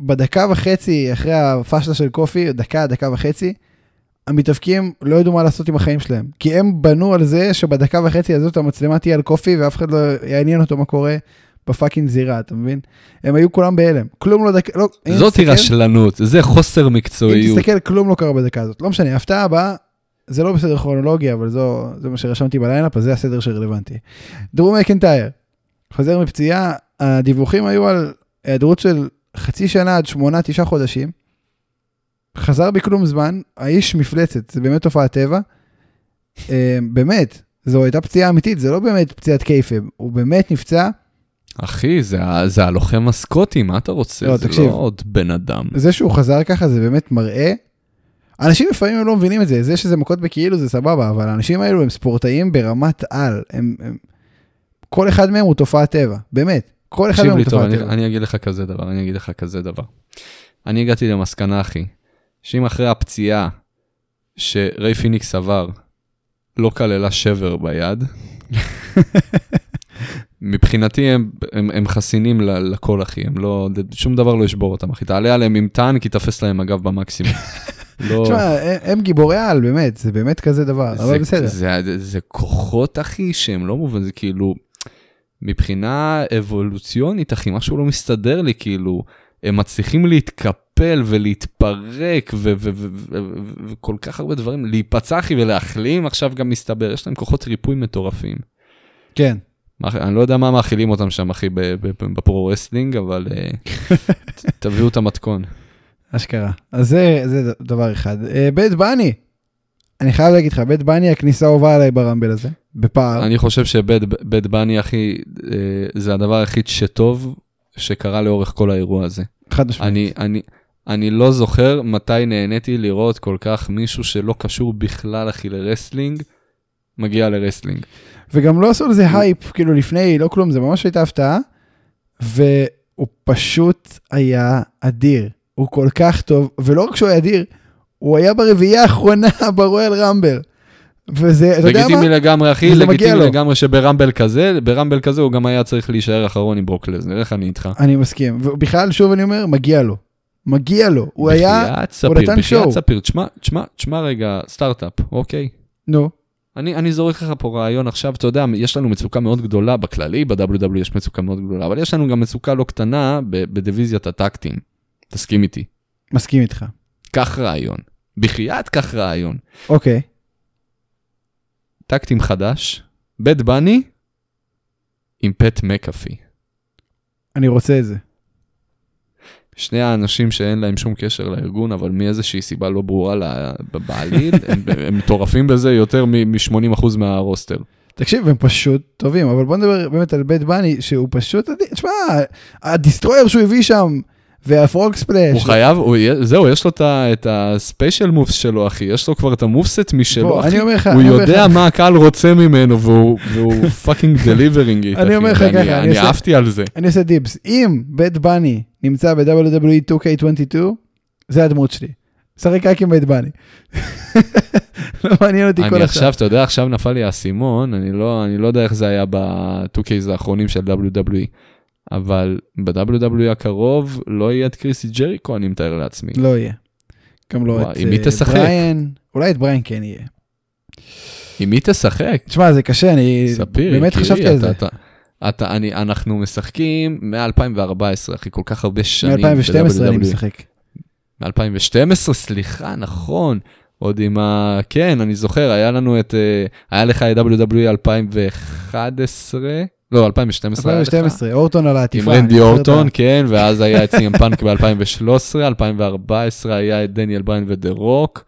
בדקה וחצי אחרי הפאשלה של קופי, דקה, דקה וחצי, המתאבקים לא ידעו מה לעשות עם החיים שלהם. כי הם בנו על זה שבדקה וחצי הזאת המצלמה תהיה על קופי ואף אחד לא יעניין אותו מה קורה ב fucking זירה, אתה מבין? הם היו כולם בהלם, כלום לא דקה, לא... זאתי רשלנות, זה חוסר מקצועיות. אם תסתכל, כלום לא קרה בדקה הזאת. לא משנה, הפתעה הבאה, זה לא בסדר כרונולוגיה, אבל זו, זה מה שרשמתי בליינאפ, אז זה הסדר שרלוונטי. דרום מקנטייר, חוזר מפציעה, הדיווחים היו על היעדרות של חצי שנה עד שמונה, תשעה חודשים. חזר בכלום זמן, האיש מפלצת, זה באמת תופעת טבע. אה, באמת, זו הייתה פציעה אמיתית, זה לא באמת פציעת קייפב, הוא באמת נפצע. אחי, זה, זה הלוחם הסקוטי, מה אתה רוצה? לא, זה תקשיב. לא עוד בן אדם. זה שהוא חזר ככה זה באמת מראה. אנשים לפעמים לא מבינים את זה, זה שזה מכות בכאילו זה סבבה, אבל האנשים האלו הם ספורטאים ברמת על. הם, הם... כל אחד מהם הוא תופעת טבע, באמת. כל אחד מהם טוב, אני. אני אגיד לך כזה דבר, אני אגיד לך כזה דבר. אני הגעתי למסקנה, אחי, שאם אחרי הפציעה שריי פיניקס עבר, לא כללה שבר ביד, מבחינתי הם, הם, הם חסינים לכל, אחי, הם לא, שום דבר לא ישבור אותם, אחי. תעלה עליהם עם טנק, ייתפס להם אגב במקסימום. לא... תשמע, הם, הם גיבורי על, באמת, זה באמת כזה דבר, אבל זה, בסדר. זה, זה, זה כוחות, אחי, שהם לא מובן, זה כאילו, מבחינה אבולוציונית, אחי, משהו לא מסתדר לי, כאילו, הם מצליחים להתקפל ולהתפרק וכל כך הרבה דברים, להיפצע, אחי, ולהחלים, עכשיו גם מסתבר, יש להם כוחות ריפוי מטורפים. כן. אני לא יודע מה מאכילים אותם שם, אחי, ב pro wrestling, אבל אה, תביאו את המתכון. אשכרה. אז זה, זה דבר אחד. באד באני, אני חייב להגיד לך, באד באני הכניסה הובאה עליי ב Rumble הזה, בפער. אני חושב שבאד באני, אחי, אה, זה הדבר היחיד שטוב שקרה לאורך כל האירוע הזה. חד משמעית. אני, אני, אני לא זוכר מתי נהניתי לראות כל כך מישהו שלא קשור בכלל, אחי, ל wrestling, מגיע ל wrestling. וגם לא עשו לזה הייפ, כאילו לפני, לא כלום, זה ממש הייתה הפתעה, והוא פשוט היה אדיר. הוא כל כך טוב, ולא רק שהוא היה אדיר, הוא היה ברביעייה האחרונה ב Royal Rumble. וזה, אתה יודע מה? לגיטימי לגמרי, אחי, לגיטימי. לגמרי שב Rumble כזה, ב Rumble כזה הוא גם היה צריך להישאר אחרון עם ברוק לזנר, אחי אני איתך? אני מסכים. ובכלל, שוב אני אומר, מגיע לו. מגיע לו. הוא היה, בחייאת הוא נתן בחייאת show. ספיר, תשמע, תשמע, תשמע רגע, סטארט-אפ, אוקיי? נו, אני, אני זורק לך פה רעיון עכשיו, אתה יודע, יש לנו מצוקה מאוד גדולה בכללי, ב-WW יש מצוקה מאוד גדולה, אבל יש לנו גם מצוקה לא קטנה בדיוויזיית הטקטים. תסכים איתי. מסכים איתך. קח רעיון. בחייאת קח רעיון. אוקיי. טקטים חדש, בית בני עם פט מקאפי. אני רוצה את זה. שני האנשים שאין להם שום קשר לארגון, אבל מאיזושהי סיבה לא ברורה בעליל, הם, הם מטורפים בזה יותר מ-80% מה roster. תקשיב, הם פשוט טובים, אבל בוא נדבר באמת על Bad Bunny, שהוא פשוט. תשמע, ה destroyer שהוא הביא שם, וה frog splash. הוא חייב, הוא, זהו, יש לו את ה special moves שלו, אחי, יש לו כבר את ה moveset משלו, בוא, אחי. אני אומר לך, הוא אני יודע מה הקהל רוצה ממנו, והוא, fucking delivering it, אני אומר לך ככה, אני אני עושה- אהבתי על זה. אני עושה dibs. אם Bad Bunny נמצא ב-WWE 2K22, זה הדמות שלי. שחק רק עם בית בני. לא מעניין אותי כל אני השאר. עכשיו, אתה יודע, עכשיו נפל לי האסימון, אני לא, אני לא יודע איך זה היה ב-2Ks האחרונים של WWE, אבל ב-WWE הקרוב לא יהיה את קריסי ג'ריקו, אני מתאר לעצמי. לא יהיה. גם לא וואי, את מי אה, תשחק? בריין, אולי את בריין כן יהיה. עם מי תשחק? תשמע, זה קשה, אני ספיר, באמת יקירי, חשבתי על אתה- זה. אתה- אתה, אני, אנחנו משחקים מ-2014, אחי, כל כך הרבה שנים. מ-2012 אני ב-WWE. משחק. מ-2012, סליחה, נכון. עוד עם ה... כן, אני זוכר, היה לנו את... אה, היה לך את WWE 2011? לא, 2012 היה לך. 2012, אורטון על העטיפה. עם רנדי אורטון, כן, ואז היה את סי.אם פאנק ב-2013, 2014 היה את דניאל בריין ודה רוק,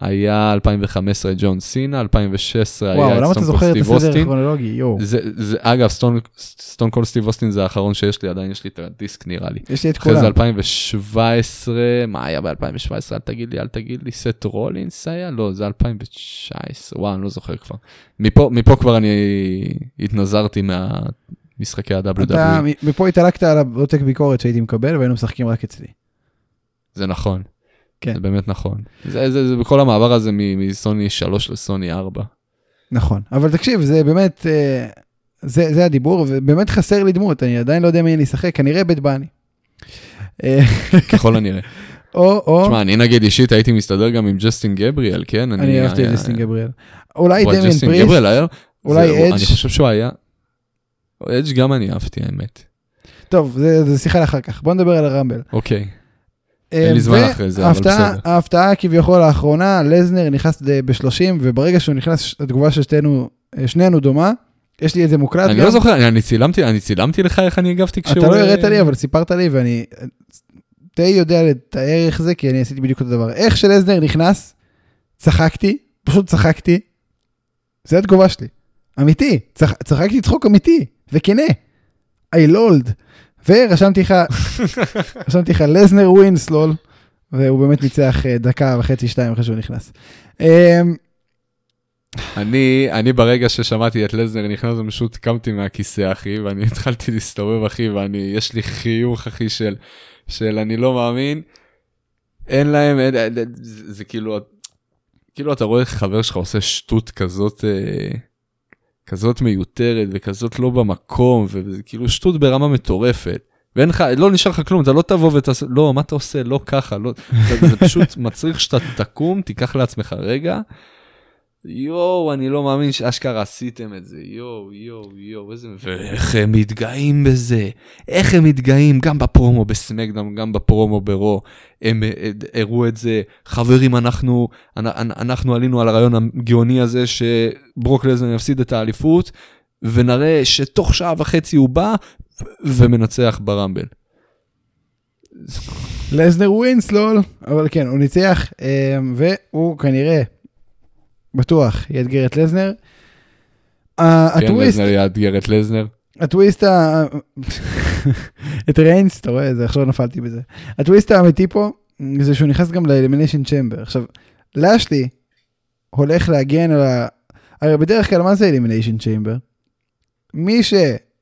היה 2015 את ג'ון סינה, 2016 היה וואו, את למה אתה סטון זוכר את סטיב הסדר אוסטין. הכרונולוגי? יואו. זה, זה, אגב, סטון, סטון קולד סטיב אוסטין זה האחרון שיש לי, עדיין יש לי את הדיסק נראה לי. יש לי את אחרי זה כולם. 2017, מה היה ב-2017? אל תגיד לי, אל תגיד לי, סט רולינס היה? לא, זה 2019, וואו, אני לא זוכר כבר. מפה, מפה כבר אני התנזרתי מהמשחקי ה-WWE. אתה מ- מפה התעלקת על העותק ביקורת שהייתי מקבל והיינו משחקים רק אצלי. זה נכון. כן. זה באמת נכון. זה, זה, זה בכל המעבר הזה מסוני 3 לסוני 4. נכון, אבל תקשיב, זה באמת, אה, זה, זה הדיבור, ובאמת חסר לי דמות, אני עדיין לא יודע מי אני אשחק, כנראה בית בני. אה, ככל הנראה. או, או, תשמע, אני נגיד אישית הייתי מסתדר גם עם ג'סטין גבריאל, כן? אני אהבתי את היה- ג'סטין גבריאל. אולי דמיין ג'סטין פריסט, גבריאל היה... אולי אדג'. אני חושב שהוא היה... אדג' גם אני אהבתי, האמת. טוב, זה, זה שיחה לאחר כך, בוא נדבר על הרמבל. אוקיי. אין לי זמן אחרי זה, אבל בסדר. ההפתעה כביכול האחרונה, לזנר נכנס ב-30, וברגע שהוא נכנס, התגובה של שתינו, אה, שנינו דומה. יש לי את זה מוקלט אני גם. לא זוכר, אני צילמתי, אני צילמתי לך איך אני הגבתי כשהוא... אתה לא אה, הראת לי, אבל סיפרת לי, ואני... די יודע לתאר איך זה, כי אני עשיתי בדיוק אותו דבר. איך שלזנר נכנס, צחקתי, פשוט צחקתי. זה התגובה שלי. אמיתי, צח, צחקתי צחוק אמיתי, וכנה. I לולד. ורשמתי לך, רשמתי לך לזנר ווינס לול, והוא באמת ניצח אה, דקה וחצי, שתיים אחרי שהוא נכנס. אמ, אני, אני ברגע ששמעתי את לזנר נכנס, פשוט קמתי מהכיסא, אחי, ואני התחלתי להסתובב, אחי, ואני, יש לי חיוך, אחי, של, של אני לא מאמין. אין להם, אין, אין, זה, זה כאילו, כאילו אתה רואה חבר שלך עושה שטות כזאת, אה, כזאת מיותרת וכזאת לא במקום, וזה כאילו שטות ברמה מטורפת. ואין לך, לא נשאר לך כלום, אתה לא תבוא ותעשה, לא, מה אתה עושה? לא ככה, לא, זה, זה פשוט מצריך שאתה תקום, תיקח לעצמך רגע. יואו, אני לא מאמין שאשכרה עשיתם את זה, יואו, יואו, יואו, איזה... ואיך הם מתגאים בזה, איך הם מתגאים, גם בפרומו בסמקדאם, גם בפרומו ברו, הם אה, הראו את זה, חברים, אנחנו, אנחנו עלינו על הרעיון הגאוני הזה שברוק לזנר יפסיד את האליפות, ונראה שתוך שעה וחצי הוא בא ומנצח ברמבל. לזנר wins lol, אבל כן, הוא ניצח, אה, והוא כנראה בטוח, יאתגר את לזנר. כן, לזנר יאתגר את לזנר. הטוויסט ה... את ריינס, אתה רואה, עכשיו נפלתי בזה. הטוויסט האמיתי פה, זה שהוא נכנס גם לאלימיניישן צ'מבר. עכשיו, לאשלי הולך להגן על ה... הרי בדרך כלל, מה זה אלימיניישן צ'מבר? מי ש...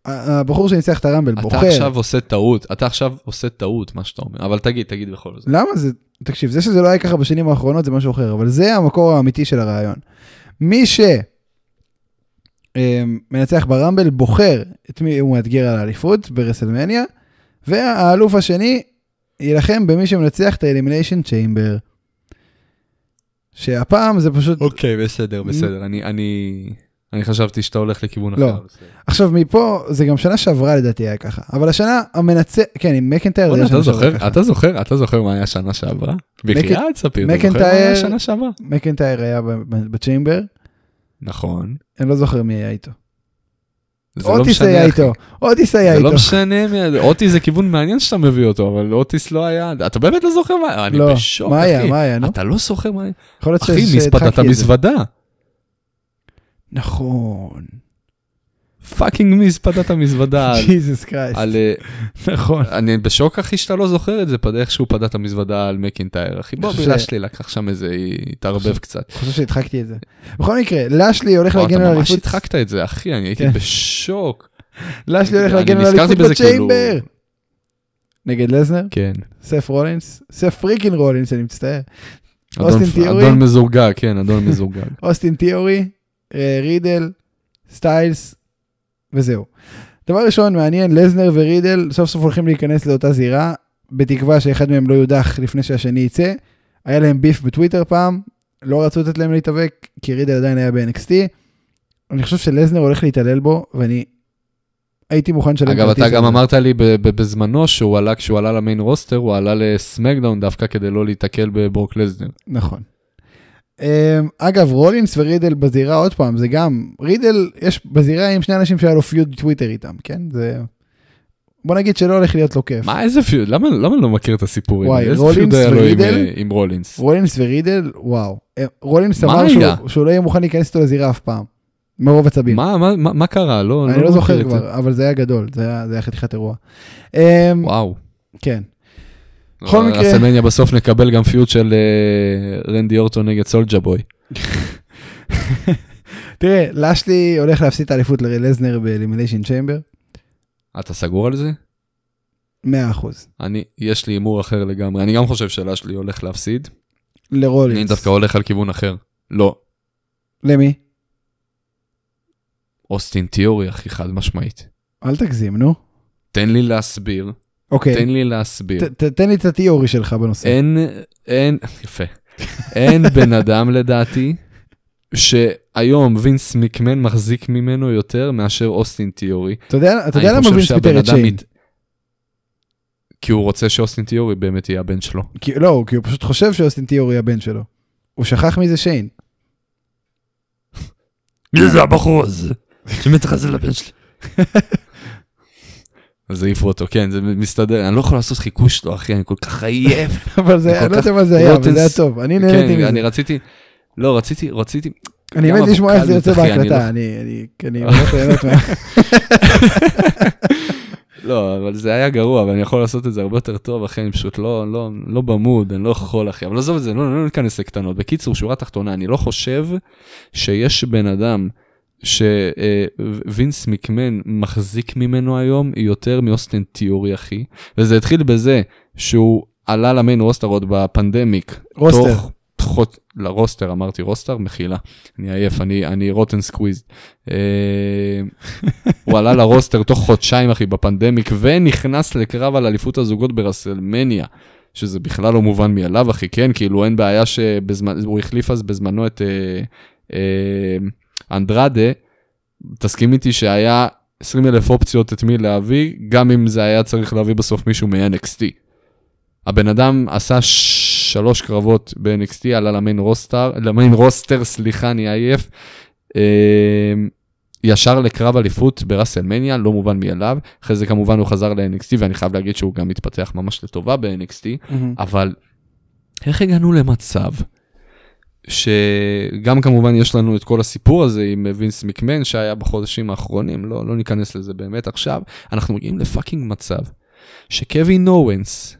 הבחור שניצח את הרמבל בוחר. אתה עכשיו עושה טעות, אתה עכשיו עושה טעות, מה שאתה אומר, אבל תגיד, תגיד בכל זאת. למה זה, תקשיב, זה שזה לא היה ככה בשנים האחרונות זה משהו אחר, אבל זה המקור האמיתי של הרעיון. מי שמנצח אמ, ברמבל בוחר את מי הוא מאתגר על האליפות ברסלמניה, והאלוף השני יילחם במי שמנצח את האלימיניישן צ'יימבר. שהפעם זה פשוט... אוקיי, בסדר, בסדר, אני, אני... אני חשבתי שאתה הולך לכיוון לא. אחר. עכשיו מפה, זה גם שנה שעברה לדעתי היה ככה, אבל השנה המנצח, כן, עם מקנטייר זה שנה שעברה אתה זוכר, אתה זוכר מה היה שנה שעברה? בחייאת ספיר, אתה זוכר מה היה שנה שעברה? מקנטייר היה בצ'יימבר. נכון. אני לא זוכר מי היה איתו. לא אוטיס היה איתו, אוטיס היה איתו. זה לא משנה, אוטיס זה כיוון מעניין שאתה מביא אותו, אבל אוטיס לא היה, אתה באמת לא זוכר מה, אני לא. בשוק, אחי. מה היה, מה היה, נו? אתה לא זוכר מה היה. אחי, מיז פדה ת'מזוודה. נכון. פאקינג מזפדת המזוודה. Jesus Christ. נכון. אני בשוק אחי שאתה לא זוכר את זה, איך שהוא פדה את המזוודה על מקינטייר אחי. בובי לשלי לקח שם איזה, התערבב קצת. חושב שהדחקתי את זה. בכל מקרה, לשלי הולך להגן על האליפות. אתה ממש הדחקת את זה אחי, אני הייתי כן. בשוק. לשלי הולך להגן על האליפות בצ'יימבר. נגד לזנר? כן. סט רולינס? סט freakin רולינס, אני מצטער. אוסטין תיאורי? אדון מזורגג, כן, אדון מזורגג. אוסטין תיאורי, רידל, סטיילס, וזהו. דבר ראשון, מעניין, לזנר ורידל סוף סוף הולכים להיכנס לאותה זירה, בתקווה שאחד מהם לא יודח לפני שהשני יצא. היה להם beef בטוויטר פעם, לא רצו לתת להם להתאבק, כי רידל עדיין היה ב-NXT. אני חושב שלזנר הולך להתעלל בו, ואני הייתי מוכן לשלם אגב, אתה גם אמרת לי בזמנו שהוא עלה, כשהוא עלה ל main roster, הוא עלה לסמקדאון דווקא כדי לא להיתקל בברוק לזנר. נכון. אמ, אגב, רולינס ורידל בזירה, עוד פעם, זה גם, רידל, יש בזירה עם שני אנשים שהיה לו feud טוויטר איתם, כן? זה... בוא נגיד שלא הולך להיות לו כיף. מה, איזה feud? למה, למה לא מכיר את הסיפורים? וואי, רולינס ורידל? עם, עם רולינס. רולינס ורידל, וואו. אה, רולינס אמר שהוא, שהוא לא יהיה מוכן להיכנס איתו לזירה אף פעם. מרוב עצבים. מה, מה, מה, מה קרה? לא, אני לא, לא זוכר כבר, אבל זה היה גדול, זה היה, זה היה חתיכת אירוע. אמ, וואו. כן. בכל מקרה... רסלמניה בסוף נקבל גם feud של uh, רנדי אורטון נגד סולג'ה בוי. תראה, לשלי הולך להפסיד את האליפות ללזנר באלימיניישן צ'יימבר. אתה סגור על זה? 100%. אני, יש לי הימור אחר לגמרי, אני גם חושב שלשלי הולך להפסיד. לרולינס. אני דווקא הולך על כיוון אחר. לא. למי? אוסטין תיאורי, הכי חד משמעית. אל תגזים, נו. תן לי להסביר אוקיי. תן לי להסביר. ת, תן לי את התיאורי שלך בנושא. אין, אין, יפה. אין בן אדם לדעתי, שהיום וינס מקמן מחזיק ממנו יותר מאשר אוסטין תיאורי. אתה יודע, אתה יודע למה וינס פיטר את שיין? מת... כי הוא רוצה שאוסטין תיאורי באמת יהיה הבן שלו. כי, לא, כי הוא פשוט חושב שאוסטין תיאורי הבן שלו. הוא שכח מי זה שיין. מי זה הבחור הזה שמתייחס לבן שלי? אז העיפו אותו, כן, זה מסתדר, אני לא יכול לעשות חיקוי שלו, אחי, אני כל כך עייף. אבל זה, אני לא יודע מה זה היה, אבל זה היה טוב, אני נהניתי כן, מזה. אני רציתי, לא, רציתי, רציתי, אני מת לשמוע איך זה יוצא בהקלטה, לא- אני, אני, אני באמת, מה- לא, אבל זה היה גרוע, אבל אני יכול לעשות את זה הרבה יותר טוב, אחי, אני פשוט לא, לא, לא ב mood, אני לא יכול, אחי, אבל עזוב את זה, לא, לא ניכנס לקטנות. בקיצור, שורה תחתונה, אני לא חושב שיש בן אדם שווינס מקמן מחזיק ממנו היום יותר מאוסטן תיאורי, אחי, וזה התחיל בזה שהוא עלה ל main roster עוד ב pandemic. roster. תוך- תוך- ל roster, אמרתי roster, מחילה, אני עייף, אני, אני רוטן סקוויז. אה, הוא עלה לרוסטר תוך חודשיים, אחי, בפנדמיק, ונכנס לקרב על אליפות הזוגות ברסלמניה, שזה בכלל לא מובן מאליו, אחי, כן? כאילו אין בעיה שבזמן, הוא החליף אז בזמנו את אה, אה, אנדרדה, תסכים איתי שהיה 20 אלף אופציות את מי להביא, גם אם זה היה צריך להביא בסוף מישהו מ-NXT. הבן אדם עשה שלוש קרבות ב-NXT, עלה למיין רוסטר, למיין רוסטר, סליחה, אני עייף. אה, ישר לקרב אליפות בראסלמניה, לא מובן מאליו. אחרי זה כמובן הוא חזר ל-NXT, ואני חייב להגיד שהוא גם התפתח ממש לטובה ב-NXT, אבל איך הגענו למצב שגם כמובן יש לנו את כל הסיפור הזה עם וינס מקמן שהיה בחודשים האחרונים, לא, לא ניכנס לזה באמת עכשיו, אנחנו מגיעים לפאקינג מצב שקווין אורנס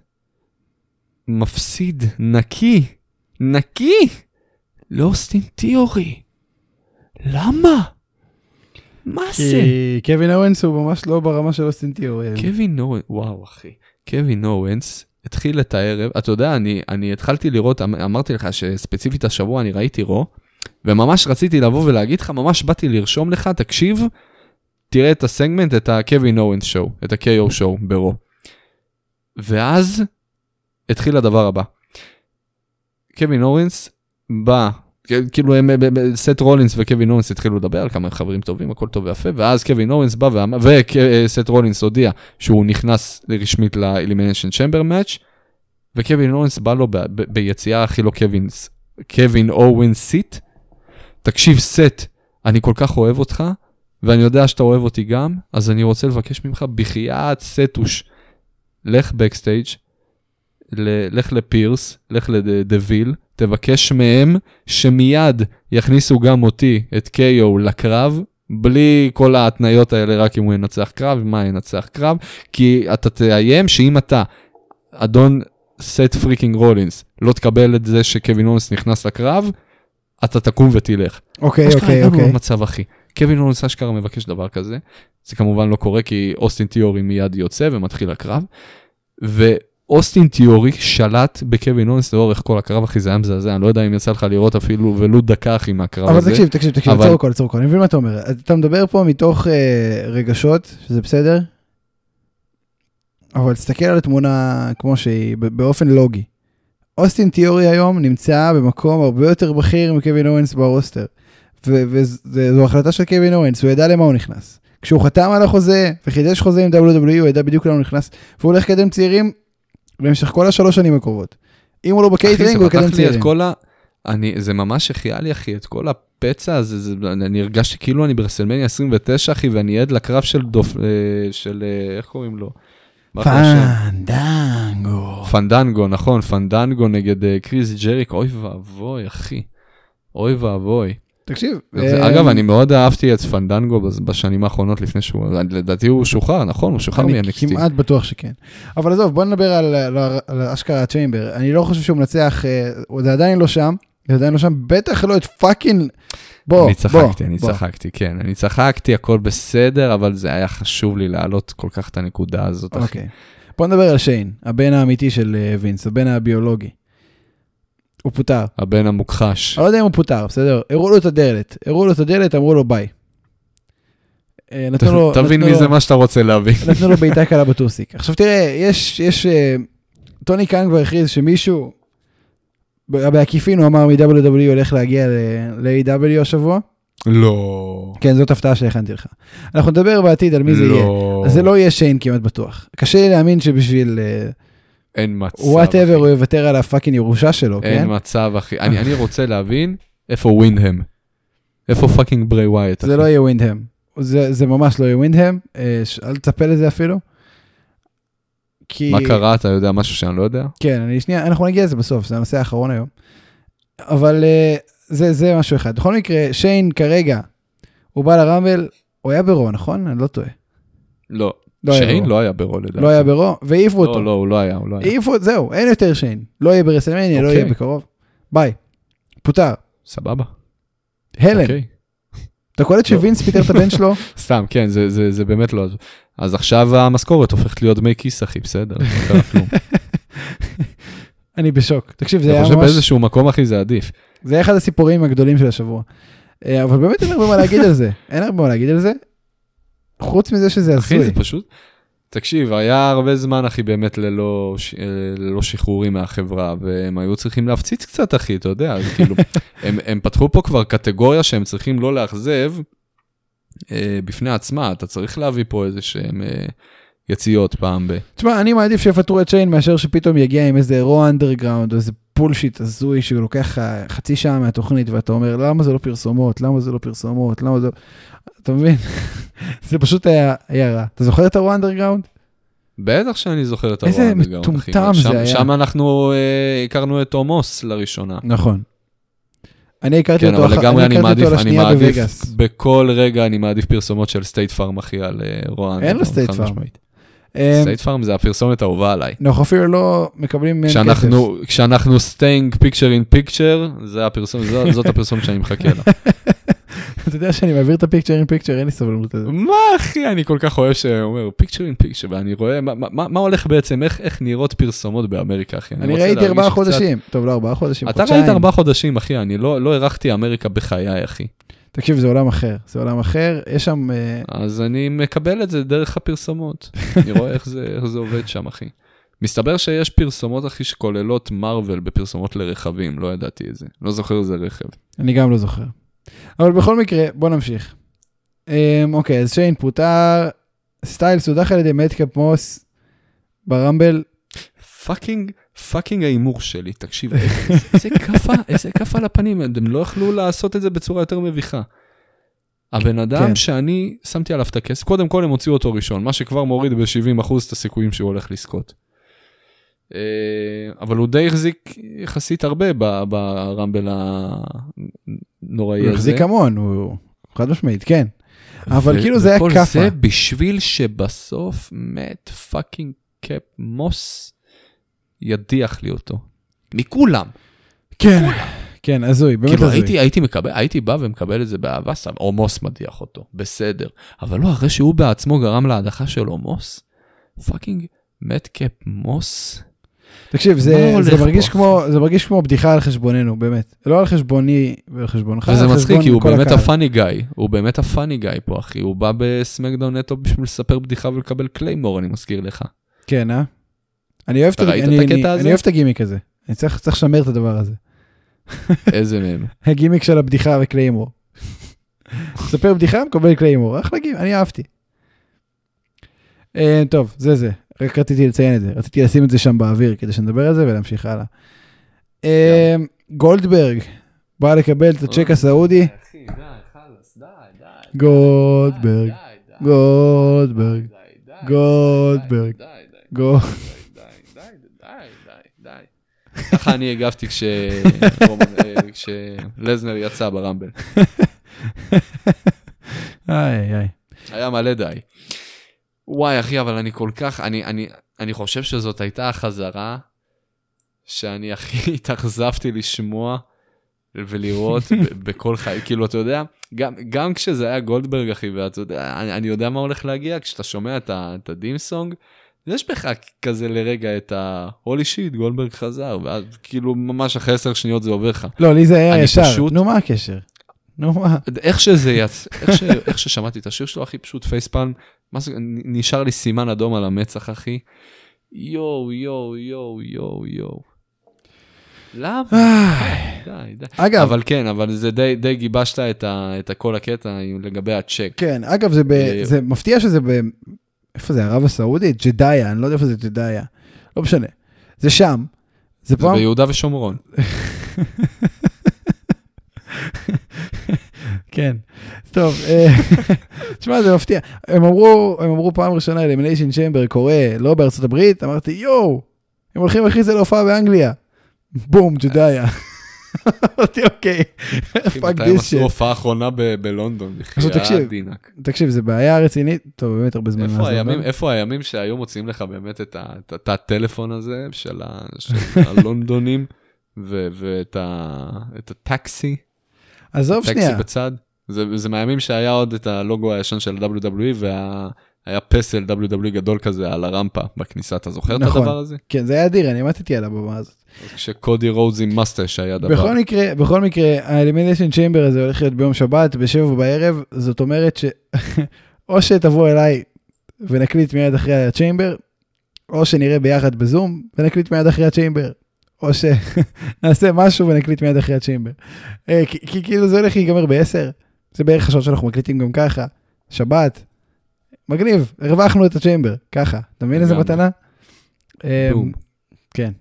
מפסיד נקי, נקי, לאוסטין תיאורי. למה? מה זה? כי קווין אורנס הוא ממש לא ברמה של אוסטין תיאורי. קווין אורנס, וואו אחי, קווין אורנס התחיל את הערב, אתה יודע, אני, אני התחלתי לראות, אמ- אמרתי לך שספציפית השבוע אני ראיתי רו, וממש רציתי לבוא ולהגיד לך, ממש באתי לרשום לך, תקשיב, תראה את הסגמנט, את הקווין אורנס שואו, את ה-KO שואו ברו. ואז התחיל הדבר הבא. קווין אוונס בא, כאילו הם, סט רולינס וקווין אוונס התחילו לדבר על כמה חברים טובים, הכל טוב ויפה, ואז קווין אוונס בא ואמר, וסט רולינס הודיע שהוא נכנס רשמית לאלימיניישן צ'מבר match, וקווין אוונס בא לו ב- ב- ביציאה הכי לא קווין, קווין אוונס shit, תקשיב סט, אני כל כך אוהב אותך, ואני יודע שאתה אוהב אותי גם, אז אני רוצה לבקש ממך בחייאת סטוש, לך backstage, לך לפירס, לך לדוויל, תבקש מהם שמיד יכניסו גם אותי, את KO, לקרב, בלי כל ההתניות האלה, רק אם הוא ינצח קרב, מה ינצח קרב, כי אתה תאיים שאם אתה, אדון סט freaking רולינס, לא תקבל את זה שקווין אונס נכנס לקרב, אתה תקום ותלך. אוקיי, אוקיי, אוקיי. למצב אחי. קווין אונס אשכרה מבקש דבר כזה, זה כמובן לא קורה כי אוסטין תיאורי מיד יוצא ומתחיל הקרב, ואוסטין תיאורי שלט בקווין אונס לאורך כל הקרב, אחי זה היה מזעזע, אני לא יודע אם יצא לך לראות אפילו ולו דקה אחי מהקרב אבל הזה. תקשיב, תקשיב, תקשיב, אבל- עצור הכל, עצור הכל, אני מבין מה אתה אומר. אתה מדבר פה מתוך אה, רגשות, שזה בסדר, אבל תסתכל על התמונה כמו שהיא, באופן לוגי. אוסטין תיאורי היום נמצא במקום הרבה יותר בכיר מקווין אורנס ברוסטר. וזו החלטה של קווין אוונס, הוא ידע למה הוא נכנס. כשהוא חתם על החוזה וחידש חוזה עם WWE, הוא ידע בדיוק למה הוא נכנס, והוא הולך לקדם צעירים במשך כל השלוש שנים הקרובות. אם הוא לא בקייטרינג, הוא יקדם צעירים. ה... אני, זה ממש החיה לי אחי, את כל הפצע הזה, זה, אני הרגשתי כאילו אני ברסלמניה 29 אחי, ואני עד לקרב של דוף, אה, של, אה, איך קוראים לו? פנדנגו. פנדנגו, נכון, פנדנגו נגד אה, קריס ג'ריקו, אוי ואבוי, אחי. אוי ואבוי. תקשיב. אה, אגב, אני מאוד אהבתי את פנדנגו בשנים האחרונות לפני שהוא, לדעתי הוא שוחרר, נכון? הוא שוחרר אני מ-NXT. כמעט בטוח שכן. אבל עזוב, בוא נדבר על, על, על אשכרה ה chamber. אני לא חושב שהוא מנצח, אה, זה עדיין לא שם, זה עדיין לא שם, בטח לא את fucking... בוא, אני בוא, צחקתי, אני בוא. צחקתי, כן, אני צחקתי, הכל בסדר, אבל זה היה חשוב לי להעלות כל כך את הנקודה הזאת, אחי. אוקיי. בוא נדבר על שיין, הבן האמיתי של אה, וינס, הבן הביולוגי. הוא פוטר. הבן המוכחש. אני לא יודע אם הוא פוטר, בסדר? הראו לו את הדלת, הראו לו את הדלת, אמרו לו ביי. אה, נתנו לו- תבין מי זה מה שאתה רוצה להבין. נתנו לו בעיטה קלה בטוסיק. עכשיו תראה, יש, יש, אה, טוני קאן כבר הכריז שמישהו, בעקיפין הוא אמר מ-WWE הולך להגיע ל-AEW השבוע. לא. כן, זאת הפתעה שהכנתי לך. אנחנו נדבר בעתיד על מי זה יהיה. לא. זה לא יהיה שיין כמעט בטוח. קשה לי להאמין שבשביל אין מצב. Whatever. הוא יוותר על ה fucking ירושה שלו, כן? אין מצב, אחי. אני אני רוצה להבין איפה ווינדהם. איפה פאקינג ברי ווייט, זה לא יהיה ווינדהם. זה, זה ממש לא יהיה ווינדהם, אה, אל תצפה לזה אפילו. כי... מה קרה, אתה יודע משהו שאני לא יודע? כן, אני שנייה, אנחנו נגיע לזה בסוף, זה הנושא האחרון היום. אבל אה, זה, זה משהו אחד. בכל מקרה, שיין כרגע, הוא בא ל Rumble, הוא היה ב Raw, נכון? אני לא טועה. לא. לא שיין. לא היה ברו לדעתי. לא היה ברו, והעיפו אותו. לא, לא, הוא לא היה, הוא לא היה. העיפו, זהו, אין יותר שיין. לא יהיה ברסלמניה, לא אוקיי. יהיה בקרוב. ביי. פוטר. סבבה. הלן, אוקיי. אתה קולט שווינס פיטר את הבן שלו? סתם, כן, זה, באמת לא... אז עכשיו המשכורת הופכת להיות דמי כיס, אחי, בסדר, לא. אני בשוק. תקשיב, זה אני היה חושב ממש, באיזשהו מקום, אחי, זה עדיף. זה היה אחד הסיפורים הגדולים של השבוע. אה, אבל באמת אין הרבה מה להגיד על זה. אין הרבה מה להגיד על זה. חוץ מזה שזה אחי, הזוי. זה פשוט... תקשיב, היה הרבה זמן, אחי, באמת ללא, ללא שחרורים מהחברה, והם היו צריכים להפציץ קצת, אחי, אתה יודע, אז כאילו, הם, הם פתחו פה כבר קטגוריה שהם צריכים לא לאכזב אה, בפני עצמה, אתה צריך להביא פה איזה שהם אה, יציאות פעם ב... תשמע, אני מעדיף שיפטרו את שיין מאשר שפתאום יגיע עם איזה Raw Underground או איזה bullshit הזוי שהוא לוקח לך חצי שעה מהתוכנית ואתה אומר למה זה לא פרסומות, למה זה לא פרסומות, למה זה לא... אתה מבין? זה פשוט היה, היה רע. אתה זוכר את הרו אנדרגראונד? בטח שאני זוכר את איזה בגאון, אחי. מטומטם שם- זה היה. שם אנחנו אה, הכרנו את עומוס לראשונה. נכון. אני הכרתי כן, אותו, אבל אח- לגמרי אני הכרתי מעדיף, אותו אני מעדיף, בווגאס. בכל רגע אני מעדיף פרסומות של סטייט פארם, אחי, על אה, רוע. אין לו סטייט פארם. משמעית. סטייט פארם זה הפרסומת האהובה עליי. אנחנו אפילו לא מקבלים מהם כסף. כשאנחנו, picture, זה הפרסום, זו- זאת הפרסומת שאני מחכה לה. אתה יודע שאני מעביר את הפיקצ'ר עם פיקצ'ר, אין לי סבלנות לזה. מה אחי, אני כל כך אוהב שאומר picture in picture, ואני רואה מה- מה מה הולך בעצם, איך איך נראות פרסומות באמריקה, אחי. אני ראיתי ארבעה קצת- חודשים. טוב, לא ארבעה חודשים, אתה חודשיים. ראית ארבעה חודשים, אחי, אני לא לא הרחתי אמריקה בחיי, אחי. תקשיב, זה עולם אחר. זה עולם אחר, יש שם... אה, אז אני מקבל את זה דרך הפרסומות. אני רואה איך זה, איך זה עובד שם, אחי. מסתבר שיש פרסומות, אחי, שכוללות מארוול בפרסומות לרכבים, לא ידעתי את זה. לא זוכר איזה רכב. אני גם לא זוכר. אבל בכל מקרה, בוא נמשיך. אמ, אוקיי, אז שיין פוטר, סטיילס הודח על ידי מדקאפ מוס ב Rumble. fucking, fucking ההימור שלי, תקשיב, איזה- כאפה, איזה כאפה על הפנים, הם לא יכלו לעשות את זה בצורה יותר מביכה. הבן אדם כן. שאני שמתי עליו את הכסף, קודם כל הם הוציאו אותו ראשון, מה שכבר מוריד ב-70% את הסיכויים שהוא הולך לזכות. אה, אבל הוא די החזיק יחסית הרבה ב Rumble הנוראי הוא הזה. החזיק המון, הוא חד משמעית, כן. אבל כאילו זה היה וכל כאפה. זה בשביל שבסוף מת פאקינג קאפ מוס ידיח לי אותו. מכולם. כן, כן, הזוי, באמת כאילו הזוי. הייתי, הייתי מקבל, הייתי בא ומקבל את זה באהבה, סתם, או מוס מדיח אותו, בסדר. אבל לא, אחרי שהוא בעצמו גרם להדחה של מוס, פאקינג מת קאפ מוס. תקשיב, זה, זה, מרגיש כמו, זה מרגיש כמו בדיחה על חשבוננו, באמת. לא על חשבוני ועל חשבונך, וזה מצחיק, כי הוא באמת. הפאני גיא, הוא באמת הפאני גיא פה, אחי. הוא בא בסמקדאון נטו בשביל לספר בדיחה ולקבל Claymore, אני מזכיר לך. כן, אה? אני אוהב את הקטע אני- הזה? אני אוהב את הגימיק הזה. אני צריך צריך לשמר את הדבר הזה. איזה מהם. הגימיק של הבדיחה ו Claymore. ספר בדיחה, מקבל Claymore. אחלה גימיק, אני אהבתי. אה, טוב, זה זה. רק רציתי לציין את זה. רציתי לשים את זה שם באוויר כדי שנדבר על זה ולהמשיך הלאה. אה, גולדברג בא לקבל את הצ'ק הסעודי. גולדברג, גולדברג, גולדברג, גו... ככה אני הגבתי כשלזנר יצא ברמבל. איי איי. היה מלא די. וואי, אחי, אבל אני כל כך, אני, אני, אני חושב שזאת הייתה החזרה שאני הכי התאכזבתי לשמוע ולראות בכל חיי. כאילו, אתה יודע, גם, גם כשזה היה גולדברג, אחי, ואתה יודע, אני, אני יודע מה הולך להגיע, כשאתה שומע את הדים סונג, יש בך כזה לרגע את ה-holy shit, גולדברג חזר, ואז כאילו ממש אחרי עשר שניות זה עובר לך. לא, לי זה היה ישר. פשוט- נו, מה הקשר? נו, מה? איך שזה יצא, איך, ש, איך ששמעתי את השיר שלו, אחי, פשוט זה, נ- נשאר לי סימן אדום על המצח, אחי. יואו, יואו, יואו, יואו, יואו. למה? די, די. אגב, אבל כן, אבל זה די, די גיבשת את, ה, את כל הקטע לגבי הצ'ק. כן, אגב, זה, ב, אה, זה מפתיע שזה ב... איפה זה, ערב הסעודית? ג'דאיה, אני לא יודע איפה זה ג'דאיה. לא משנה. זה שם. זה זה פעם... ביהודה ושומרון. כן. טוב, אה, תשמע, זה מפתיע. הם אמרו, הם אמרו פעם ראשונה, אלימיניישן צ'מבר קורה לא בארצות הברית, אמרתי, יואו, הם הולכים להכריז על הופעה באנגליה. בום, ג'ודאיה. אמרתי, אוקיי, פאק דיס שיט. הופעה אחרונה בלונדון, בחייאת דינק. תקשיב, זה בעיה רצינית, טוב, באמת הרבה זמן. איפה הימים שהיו מוציאים לך באמת את הטלפון הזה של הלונדונים, ואת הטקסי? עזוב שנייה. טקסי בצד. זה מהימים שהיה עוד את הלוגו הישן של WWE, והיה פסל WWE גדול כזה על הרמפה בכניסה, אתה זוכר נכון. את הדבר הזה? כן, זה היה אדיר, אני עמדתי על הבמה הזאת. כשקודי רוז עם מסטש היה דבר. בכל מקרה, בכל מקרה, ה Elimination Chamber הזה הולך להיות ביום שבת, בשבע בערב, זאת אומרת ש... או שתבוא אליי ונקליט מיד אחרי ה Chamber, או שנראה ביחד בזום ונקליט מיד אחרי ה Chamber. או שנעשה משהו ונקליט מיד אחרי ה Chamber. אה, כי כאילו זה הולך להיגמר ב-10, זה בערך השעות שאנחנו מקליטים גם ככה, שבת, מגניב, הרווחנו את הצ'יימבר, ככה, אתה מבין איזה מתנה? אה, כן.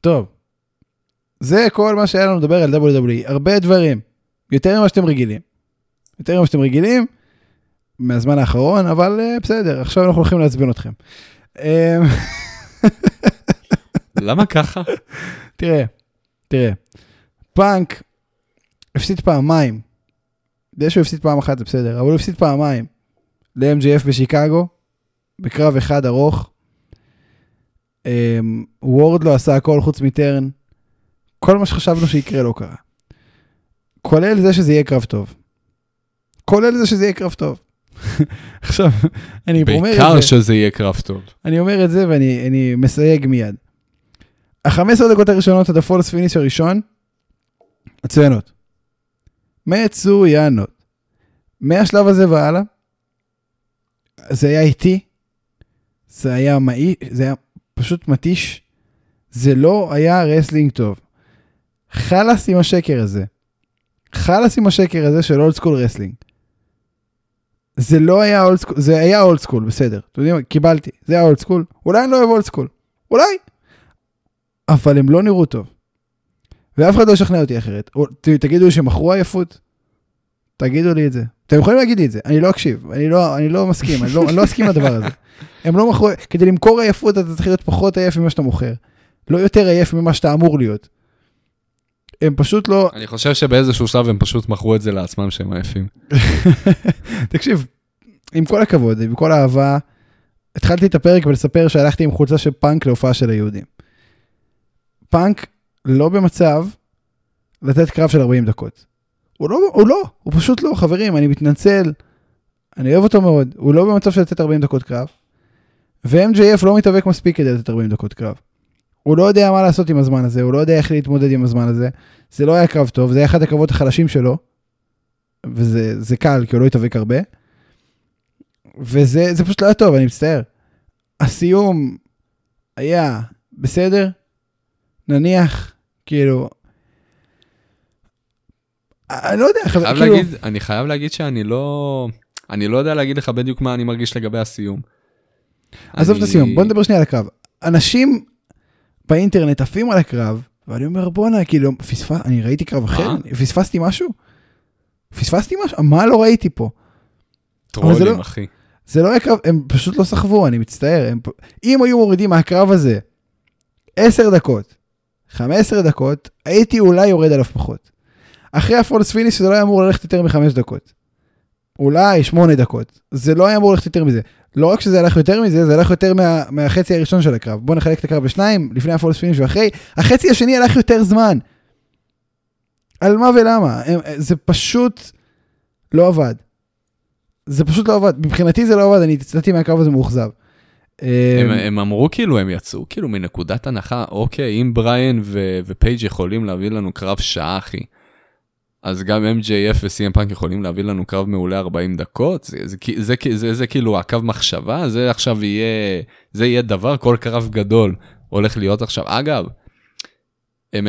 טוב, זה כל מה שהיה לנו לדבר על WWE, הרבה דברים, יותר ממה שאתם רגילים. יותר ממה שאתם רגילים, מהזמן האחרון, אבל uh, בסדר, עכשיו אנחנו הולכים לעצבן אתכם. למה ככה? תראה, תראה, פאנק הפסיד פעמיים. זה שהוא הפסיד פעם אחת זה בסדר, אבל הוא הפסיד פעמיים ל-MJF בשיקגו, בקרב אחד ארוך. אמ, וורד לא עשה הכל חוץ מטרן. כל מה שחשבנו שיקרה לא קרה. כולל זה שזה יהיה קרב טוב. כולל זה שזה יהיה קרב טוב. עכשיו, אני אומר את זה. בעיקר שזה יהיה קרב טוב. אני אומר את זה ואני מסייג מיד. ה-15 דקות הראשונות עד ה false finish הראשון, מצוינות. מצוינות. מהשלב הזה והלאה, זה היה איטי, זה היה meh, זה היה פשוט מתיש, זה לא היה wrestling טוב. חלאס עם השקר הזה. חלאס עם השקר הזה של old school wrestling. זה לא היה old school, זה היה old school, בסדר. אתם יודעים מה? קיבלתי, זה היה old school. אולי אני לא אוהב old school. אולי. אבל הם לא נראו טוב. ואף אחד לא ישכנע אותי אחרת. תגידו שמכרו עייפות? תגידו לי את זה. אתם יכולים להגיד לי את זה, אני לא אקשיב, אני לא, אני לא מסכים, אני לא, אני לא אסכים לדבר הזה. הם לא מכרו, כדי למכור עייפות אתה צריך להיות פחות עייף ממה שאתה מוכר. לא יותר עייף ממה שאתה אמור להיות. הם פשוט לא... אני חושב שבאיזשהו שלב הם פשוט מכרו את זה לעצמם שהם עייפים. תקשיב, עם כל הכבוד, עם כל האהבה, התחלתי את הפרק ולספר שהלכתי עם חולצה של פאנק להופעה של היהודים. פאנק לא במצב לתת קרב של 40 דקות. הוא לא, הוא לא, הוא פשוט לא, חברים, אני מתנצל, אני אוהב אותו מאוד, הוא לא במצב של לתת 40 דקות קרב, ו-MJF לא מתאבק מספיק כדי לתת 40 דקות קרב. הוא לא יודע מה לעשות עם הזמן הזה, הוא לא יודע איך להתמודד עם הזמן הזה, זה לא היה קרב טוב, זה היה אחד הקרבות החלשים שלו, וזה קל, כי הוא לא התאבק הרבה, וזה פשוט לא היה טוב, אני מצטער. הסיום היה בסדר, נניח, כאילו, אני לא יודע, חייב כאילו... להגיד, אני חייב להגיד שאני לא, אני לא יודע להגיד לך בדיוק מה אני מרגיש לגבי הסיום. עזוב אני... את הסיום, בוא נדבר שנייה על הקרב. אנשים באינטרנט עפים על הקרב, ואני אומר בואנה, כאילו, פספס, אני ראיתי קרב אחר, פספסתי משהו? פספסתי משהו? מה לא ראיתי פה? טרולים, לא, אחי. זה לא היה קרב, הם פשוט לא סחבו, אני מצטער. הם, אם היו מורידים מהקרב הזה 10 דקות, 15 דקות, הייתי אולי יורד עליו פחות. אחרי ה false finish זה לא היה אמור ללכת יותר מחמש דקות. אולי שמונה דקות. זה לא היה אמור ללכת יותר מזה. לא רק שזה הלך יותר מזה, זה הלך יותר מה, מהחצי הראשון של הקרב. בוא נחלק את הקרב בשניים, לפני ה false finish ואחרי. החצי השני הלך יותר זמן. על מה ולמה? זה פשוט לא עבד. זה פשוט לא עבד. מבחינתי זה לא עבד, אני יצאתי מהקרב הזה מאוכזב. הם, הם אמרו כאילו, הם יצאו כאילו מנקודת הנחה, אוקיי, אם בריאן ו- ופייג' יכולים להביא לנו קרב שעה, אחי. אז גם MJF ו-CM פאנק יכולים להביא לנו קרב מעולה 40 דקות, זה, זה, זה, זה, זה, זה כאילו הקו מחשבה, זה עכשיו יהיה, זה יהיה דבר, כל קרב גדול הולך להיות עכשיו. אגב, הם,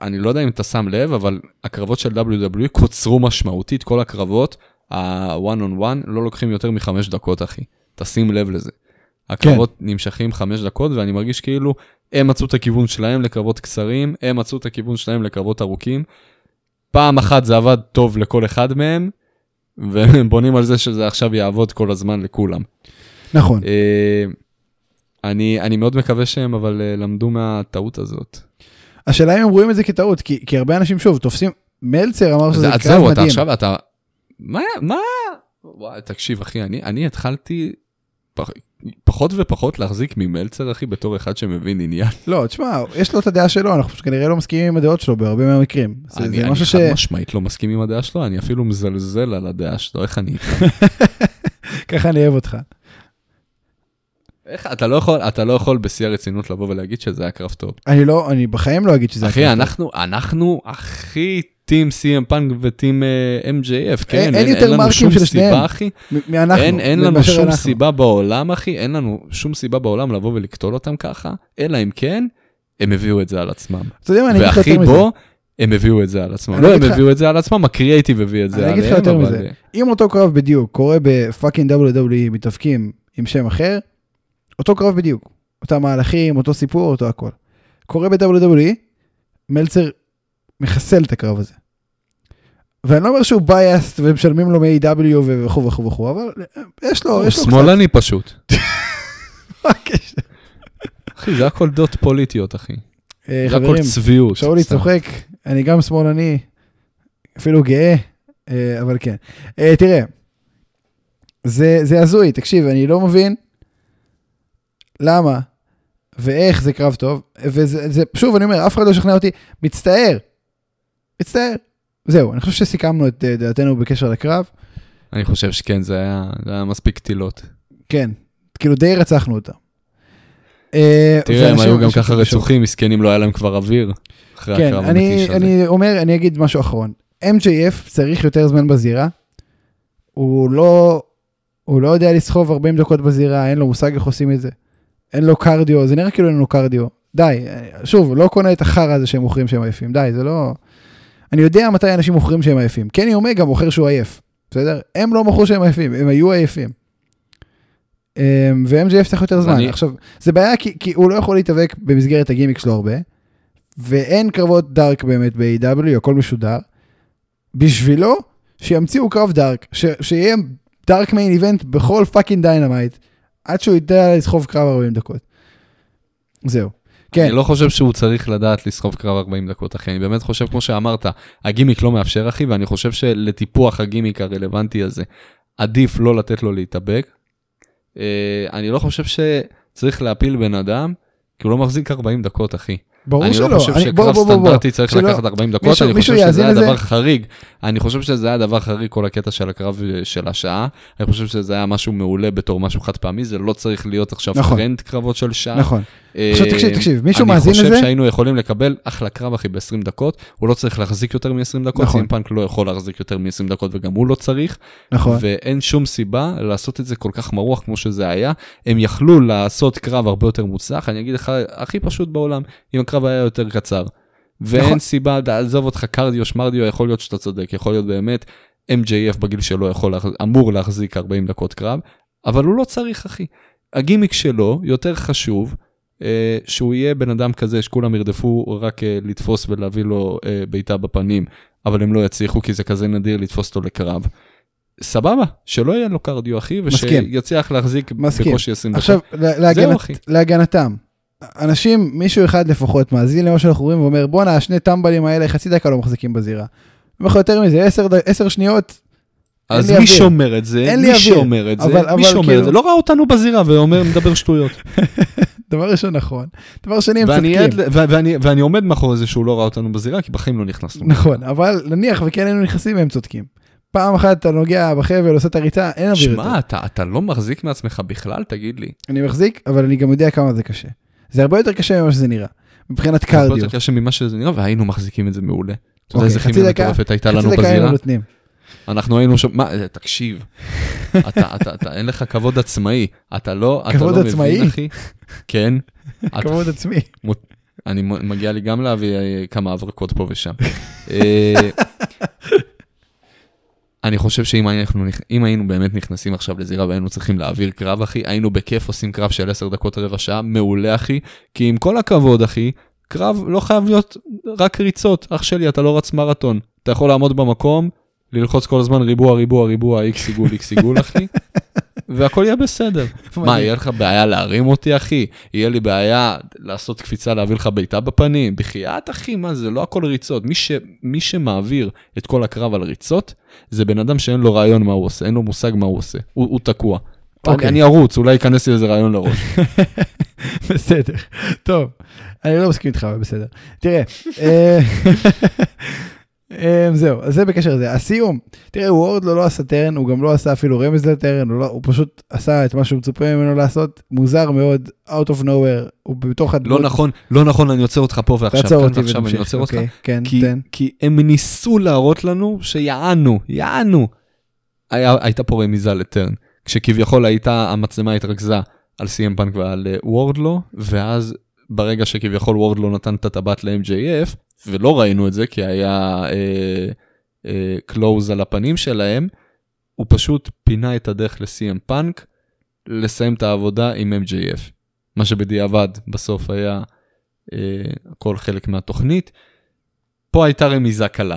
אני לא יודע אם אתה שם לב, אבל הקרבות של WWE קוצרו משמעותית, כל הקרבות, ה-one on one, לא לוקחים יותר מחמש דקות, אחי. תשים לב לזה. הקרבות כן. נמשכים חמש דקות, ואני מרגיש כאילו הם מצאו את הכיוון שלהם לקרבות קצרים, הם מצאו את הכיוון שלהם לקרבות ארוכים. פעם אחת זה עבד טוב לכל אחד מהם, והם בונים על זה שזה עכשיו יעבוד כל הזמן לכולם. נכון. אה, אני, אני מאוד מקווה שהם אבל אה, למדו מהטעות הזאת. השאלה אם הם רואים את זה כטעות, כי, כי הרבה אנשים שוב תופסים, מלצר אמר שזה זה- קרב זהו, אתה מדהים. עכשיו, אתה... מה? מה? וואי, תקשיב, אחי, אני, אני התחלתי פח, פחות ופחות להחזיק ממלצר, אחי, בתור אחד שמבין עניין. לא, תשמע, יש לו את הדעה שלו, אנחנו פשוט כנראה לא מסכימים עם הדעות שלו בהרבה מהמקרים. זה, אני, זה אני משהו ש... חד משמעית לא מסכים עם הדעה שלו, אני אפילו מזלזל על הדעה שלו, איך אני... ככה אני אוהב אותך. איך, אתה לא יכול, אתה לא יכול בשיא הרצינות לבוא ולהגיד שזה היה קרב טוב. אני לא, אני בחיים לא אגיד שזה... אחי, הקרב טוב. אנחנו, אנחנו הכי טים CM פאנק וטים אה, MJF, כן? אין יותר מרקים של שניהם. סיבה, אחי. מ- מי אנחנו? אין, אין לנו שום אנחנו. סיבה בעולם, אחי, אין לנו שום סיבה בעולם לבוא ולקטול אותם ככה, אלא אם כן, הם הביאו את זה על עצמם. אתה יודע מה, אני אגיד לך והכי יותר מזה. בו, הם הביאו את זה על עצמם. אני לא, הם לך- הביאו את זה על עצמם, הקריאייטיב הביא את זה אני עליהם, אגיד לך יותר. מזה. אה, אם אותו קרב בדיוק קורה ב fucking WWE מתאבקים עם שם אחר, אותו קרב בדיוק. אותם מהלכים, אותו סיפור, אותו הכל. קורה ב-WWE, מלצר מחסל את הקרב הזה. ואני לא אומר שהוא biased ומשלמים לו מ-AEW וכו' וכו' וכו', אבל יש לו, הוא יש לו שמאלני פשוט. מה הקשר? אחי, זה הכל דעות פוליטיות, אחי. אה, זה הכל צביעות. שאולי. צוחק, אני גם שמאלני, אפילו גאה, אה, אבל כן. אה, תראה, זה, זה הזוי, תקשיב, אני לא מבין למה ואיך זה קרב טוב, וזה, זה, שוב, אני אומר, אף אחד לא ישכנע אותי, מצטער, מצטער. זהו, אני חושב שסיכמנו את אה, דעתנו בקשר לקרב, אני חושב שכן, זה היה זה היה מספיק קטילות. כן, כאילו די רצחנו אותם. אה, תראה, הם היו גם ככה. רצוחים, מסכנים, לא היה להם כבר אוויר. כן, אני. אני אומר, אני אגיד משהו אחרון. MJF צריך יותר זמן בזירה. הוא לא, הוא לא יודע לסחוב 40 דקות בזירה, אין לו מושג איך עושים את זה. אין לו קרדיו, זה נראה כאילו אין לו קרדיו. די, שוב, לא קונה את החרא הזה שהם מוכרים שהם עייפים, די, זה לא... אני יודע מתי אנשים מוכרים שהם עייפים. קני אומגה מוכר שהוא עייף, בסדר? הם לא מכרו שהם עייפים, הם היו עייפים. אמ, ו-MJF צריך יותר זמן. אני- עכשיו, זה בעיה כי, כי הוא לא יכול להתאבק במסגרת הגימיק שלו הרבה, ואין קרבות dark באמת ב-AEW, הכל משודר. בשבילו, שימציאו קרב dark, ש- שיהיה dark main event בכל fucking Dynamite, עד שהוא ידע לסחוב קרב 40 דקות. זהו. כן, אני לא חושב שהוא צריך לדעת לסחוב קרב 40 דקות, אחי. אני באמת חושב, כמו שאמרת, הגימיק לא מאפשר, אחי, ואני חושב שלטיפוח הגימיק הרלוונטי הזה, עדיף לא לתת לו להתאבק. אה, אני לא חושב שצריך להפיל בן אדם, כי הוא לא מחזיק 40 דקות, אחי. ברור אני שלא. לא חושב אני- שקרב. סטנדרטי צריך שלא- לקחת 40 דקות, מישהו- אני מישהו חושב שזה היה לזה? דבר חריג. אני חושב שזה היה דבר חריג, כל הקטע של הקרב אה, של השעה. אני חושב שזה היה משהו מעולה בתור משהו חד פעמי, זה לא צריך להיות עכשיו נכון. טרנד קרבות של שעה. נכון. אה, עכשיו תקשיב, תקשיב, מישהו מאזין אני לזה? חושב שהיינו יכולים לקבל אחלה קרב, אחי, ב-20 דקות. הוא לא צריך להחזיק יותר מ-20 דקות, נכון. סים פאנק לא יכול להחזיק יותר מ-20 דקות וגם הוא לא צריך. נכון. ואין שום סיבה לעשות את זה כל כך מרוח כמו שזה היה. הם יכלו לעשות קרב הרבה יותר מוצלח, אני אגיד לך, הכי פשוט בעולם, אם הקרב היה יותר קצר. ואין נכון. סיבה, עזוב אותך קרדיו, שמרדיו, יכול להיות שאתה צודק, יכול להיות באמת, MJF בגיל שלו יכול, אמור להחזיק 40 דקות קרב, אבל הוא לא צריך, אחי. הגימיק שלו יותר חשוב, אה, שהוא יהיה בן אדם כזה שכולם ירדפו רק אה, לתפוס ולהביא לו אה, בעיטה בפנים, אבל הם לא יצליחו כי זה כזה נדיר לתפוס אותו לקרב. סבבה, שלא יהיה לו קרדיו, אחי. ושיצליח להחזיק מסכים. בקושי 20 דקות. עכשיו, לה- להגנת- אחי. להגנתם, אנשים, מישהו אחד לפחות מאזין למה שאנחנו רואים ואומר, בואנה, השני טמבלים האלה חצי דקה לא מחזיקים בזירה. אני אומר לך יותר מזה, עשר ד- עשר שניות, אז מי. שומר את זה, מי. שאומר את זה, מי שאומר כאילו- את זה, לא ראה אותנו בזירה ואומר, מדבר שטויות. דבר ראשון נכון. דבר שני, הם ואני צודקים. ל- ו- ואני- ואני עומד מאחורי זה שהוא לא ראה אותנו בזירה, כי בחיים לא נכנסנו. נכון, אבל נניח וכן היינו נכנסים והם צודקים. פעם אחת אתה נוגע בחבל, עושה את הריצה, אין אוויר יותר. שמע, אתה אתה לא מחזיק מעצמך בכלל, תגיד לי. אני מחזיק, אבל אני גם יודע כמה זה קשה. זה הרבה יותר קשה ממה שזה נראה. מבחינת זה הרבה קרדיו. יותר קשה ממה שזה נראה, והיינו מחזיקים את זה מעולה. אתה יודע אוקיי, איזה חצי כימיה מטורפת הייתה חצי לנו דקה היינו בזירה? נותנים. אנחנו היינו שם, מה, תקשיב, אתה, אתה, אתה, אין לך כבוד עצמאי, אתה לא, אתה לא עצמאי? מבין, אחי. כן. כבוד עצמי. אני מגיע לי גם להביא אה, כמה הברקות פה ושם. אה, אני חושב שאם אם היינו באמת נכנסים עכשיו לזירה והיינו צריכים להעביר קרב, אחי, היינו בכיף עושים קרב של 10 דקות רבע שעה, מעולה, אחי. כי עם כל הכבוד, אחי, קרב לא חייב להיות רק ריצות. אח שלי, אתה לא רץ מרתון. אתה יכול לעמוד במקום, ללחוץ כל הזמן ריבוע, ריבוע, ריבוע, איקס עיגול, איקס עיגול, אחי, והכל יהיה בסדר. מה, יהיה לך בעיה להרים אותי, אחי? יהיה לי בעיה לעשות קפיצה, להביא לך בעיטה בפנים? בחייאת, אחי, מה זה, לא הכל ריצות. מי, ש, מי שמעביר את כל הקרב על ריצות, זה בן אדם שאין לו רעיון מה הוא עושה, אין לו מושג מה הוא עושה, הוא, הוא תקוע. Okay. אוקיי. אני ארוץ, אולי ייכנס לי איזה רעיון לראש. בסדר, טוב, אני לא מסכים איתך, אבל בסדר. תראה, אה, זהו, אז זה בקשר לזה. הסיום, תראה, וורד לא, לא עשה טרן, הוא גם לא עשה אפילו רמז לטרן, הוא, לא, הוא פשוט עשה את מה שהוא מצופה ממנו לעשות, מוזר מאוד, out of nowhere, הוא בתוך הדמות. לא נכון, לא נכון, אני עוצר אותך פה ועכשיו, תעצור אותי ועכשיו אני עוצר אותך. אוקיי, כן, כי, תן. כי הם ניסו להראות לנו שיענו, יענו. היה, הייתה פה רמיזה לטרן, כשכביכול הייתה, המצלמה התרכזה על סי.אם פאנק ועל אה, וורדלו, ואז ברגע שכביכול וורדלו נתן את הטבעת ל-MJF, ולא ראינו את זה כי היה close על הפנים שלהם, הוא פשוט פינה את הדרך לסי.אם פאנק לסיים את העבודה עם MJF. מה שבדיעבד בסוף היה אה, הכל חלק מהתוכנית. פה הייתה רמיזה קלה.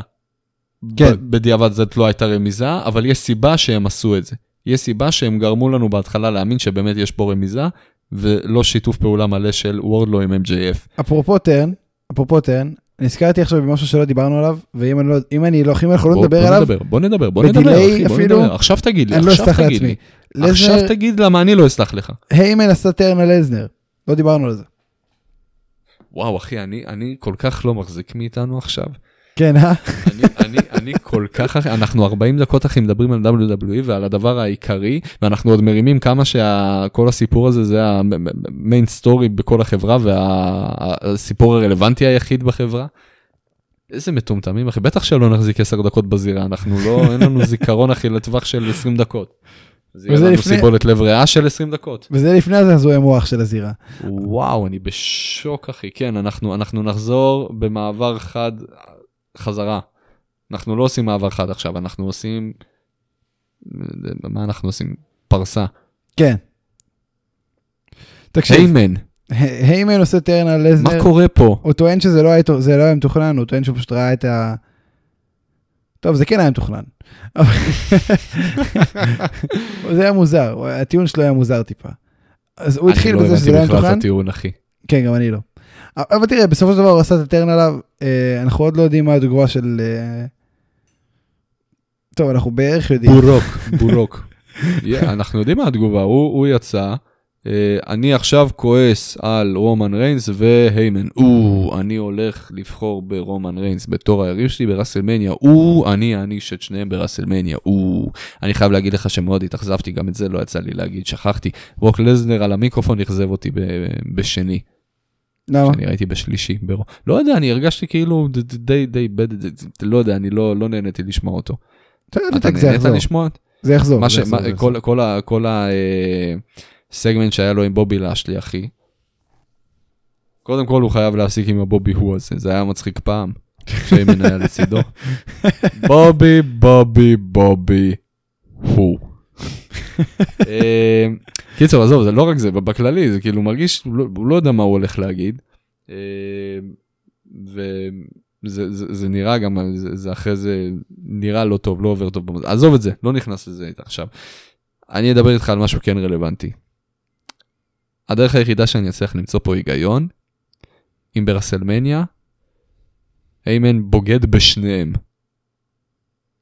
כן. בדיעבד זאת לא הייתה רמיזה, אבל יש סיבה שהם עשו את זה. יש סיבה שהם גרמו לנו בהתחלה להאמין שבאמת יש פה רמיזה, ולא שיתוף פעולה מלא של וורדלו עם MJF. אפרופו טרן, אפרופו טרן, נזכרתי עכשיו במשהו שלא דיברנו עליו, ואם אני לא, אם אני לא, אם אנחנו לא נדבר בוא עליו, נדבר, בוא נדבר, בוא נדבר, בוא אפילו, נדבר. עכשיו תגיד לי, אני לא אסלח. לעצמי. עכשיו תגיד למה אני לא אסלח לך. היימן עשה טרן על לזנר, לא דיברנו על זה. וואו, אחי, אני כל כך לא מחזיק מאיתנו עכשיו. כן, אה? אני, אני, אני כל כך, אנחנו 40 דקות אחי מדברים על WWE ועל הדבר העיקרי, ואנחנו עוד מרימים כמה שכל הסיפור הזה זה המיין סטורי בכל החברה והסיפור הרלוונטי היחיד בחברה. איזה מטומטמים אחי, בטח שלא נחזיק 10 דקות בזירה, אנחנו לא, אין לנו זיכרון אחי לטווח של 20 דקות. זה יהיה לנו לפני- סיבולת לב ריאה של 20 דקות. וזה לפני הזעזועי מוח של הזירה. וואו, אני בשוק, אחי. כן, אנחנו, אנחנו נחזור במעבר חד חזרה. אנחנו לא עושים מעבר חד עכשיו, אנחנו עושים... מה אנחנו עושים? פרסה. כן. תקשיב, היימן, היימן עושה טרן על מה לזנר, קורה פה? הוא טוען שזה לא היה לא היה מתוכנן, הוא טוען שהוא פשוט ראה את ה... טוב, זה כן היה מתוכנן. זה היה מוזר, הטיעון שלו היה מוזר טיפה. אז הוא התחיל בזה שזה לא היה אני לא הבנתי בכלל מתוכנן. את הטיעון, אחי. כן, גם אני לא. אבל תראה, בסופו של דבר הוא עשה את הטרן עליו, אנחנו עוד לא יודעים מה התגובה של... אה, טוב, אנחנו בערך יודעים. בורוק, בורוק. אנחנו יודעים מה התגובה, הוא, יצא, אה, אני עכשיו כועס על רומן ריינס והיימן, או, אני הולך לבחור ברומן ריינס בתור היריב שלי בראסלמניה, או, אני אעניש את שניהם בראסלמניה, או, אני חייב להגיד לך שמאוד התאכזבתי, גם את זה לא יצא לי להגיד, שכחתי, רוק לזנר על המיקרופון אכזב אותי בשני, למה? שאני ראיתי בשלישי, ברו. לא יודע, אני הרגשתי כאילו די, די, בד- לא יודע, אני לא לא נהניתי לשמוע אותו. אתה נהנית. לשמוע? זה יחזור. מה ש... יחזור, מה- יחזור. כל, כל, ה... כל הסגמנט שהיה לו עם בובי לאשלי, אחי. קודם כל הוא חייב להפסיק עם הבובי הוא הזה, זה היה מצחיק פעם, כשאיימן היה לצידו. בובי, בובי, בובי, הוא. אה, קיצור, עזוב, זה לא רק זה, בכללי, זה כאילו מרגיש, הוא לא, לא יודע מה הוא הולך להגיד. אה, וזה זה, זה נראה גם, זה, אחרי זה נראה לא טוב, לא עובר טוב. עזוב את זה, לא נכנס לזה עכשיו. אני אדבר איתך על משהו כן רלוונטי. הדרך היחידה שאני אצליח למצוא פה היגיון, אם ברסלמניה, איימן בוגד בשניהם.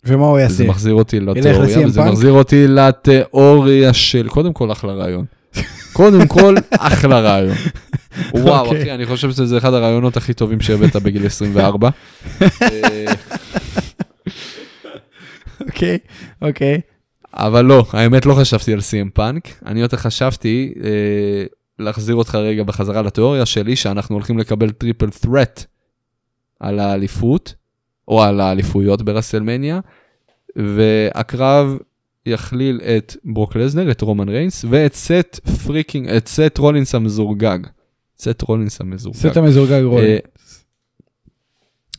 ומה הוא יעשה? זה מחזיר אותי לתיאוריה, וזה? מחזיר אותי לתיאוריה של, קודם כל אחלה רעיון. קודם כל אחלה רעיון. וואו אוקיי. אחי, אני חושב שזה אחד הרעיונות הכי טובים שהבאת בגיל 24. אה, אוקיי, אוקיי. אבל לא, האמת לא חשבתי על סי.אם פאנק, אני יותר חשבתי אה, להחזיר אותך רגע בחזרה לתיאוריה שלי, שאנחנו הולכים לקבל triple threat על האליפות, או על האליפויות ברסלמניה, והקרב יכליל את ברוק לזנר, את רומן ריינס, ואת סט freaking, את סט רולינס המזורגג. סט רולינס המזורגג. סט המזורגג רול. אה,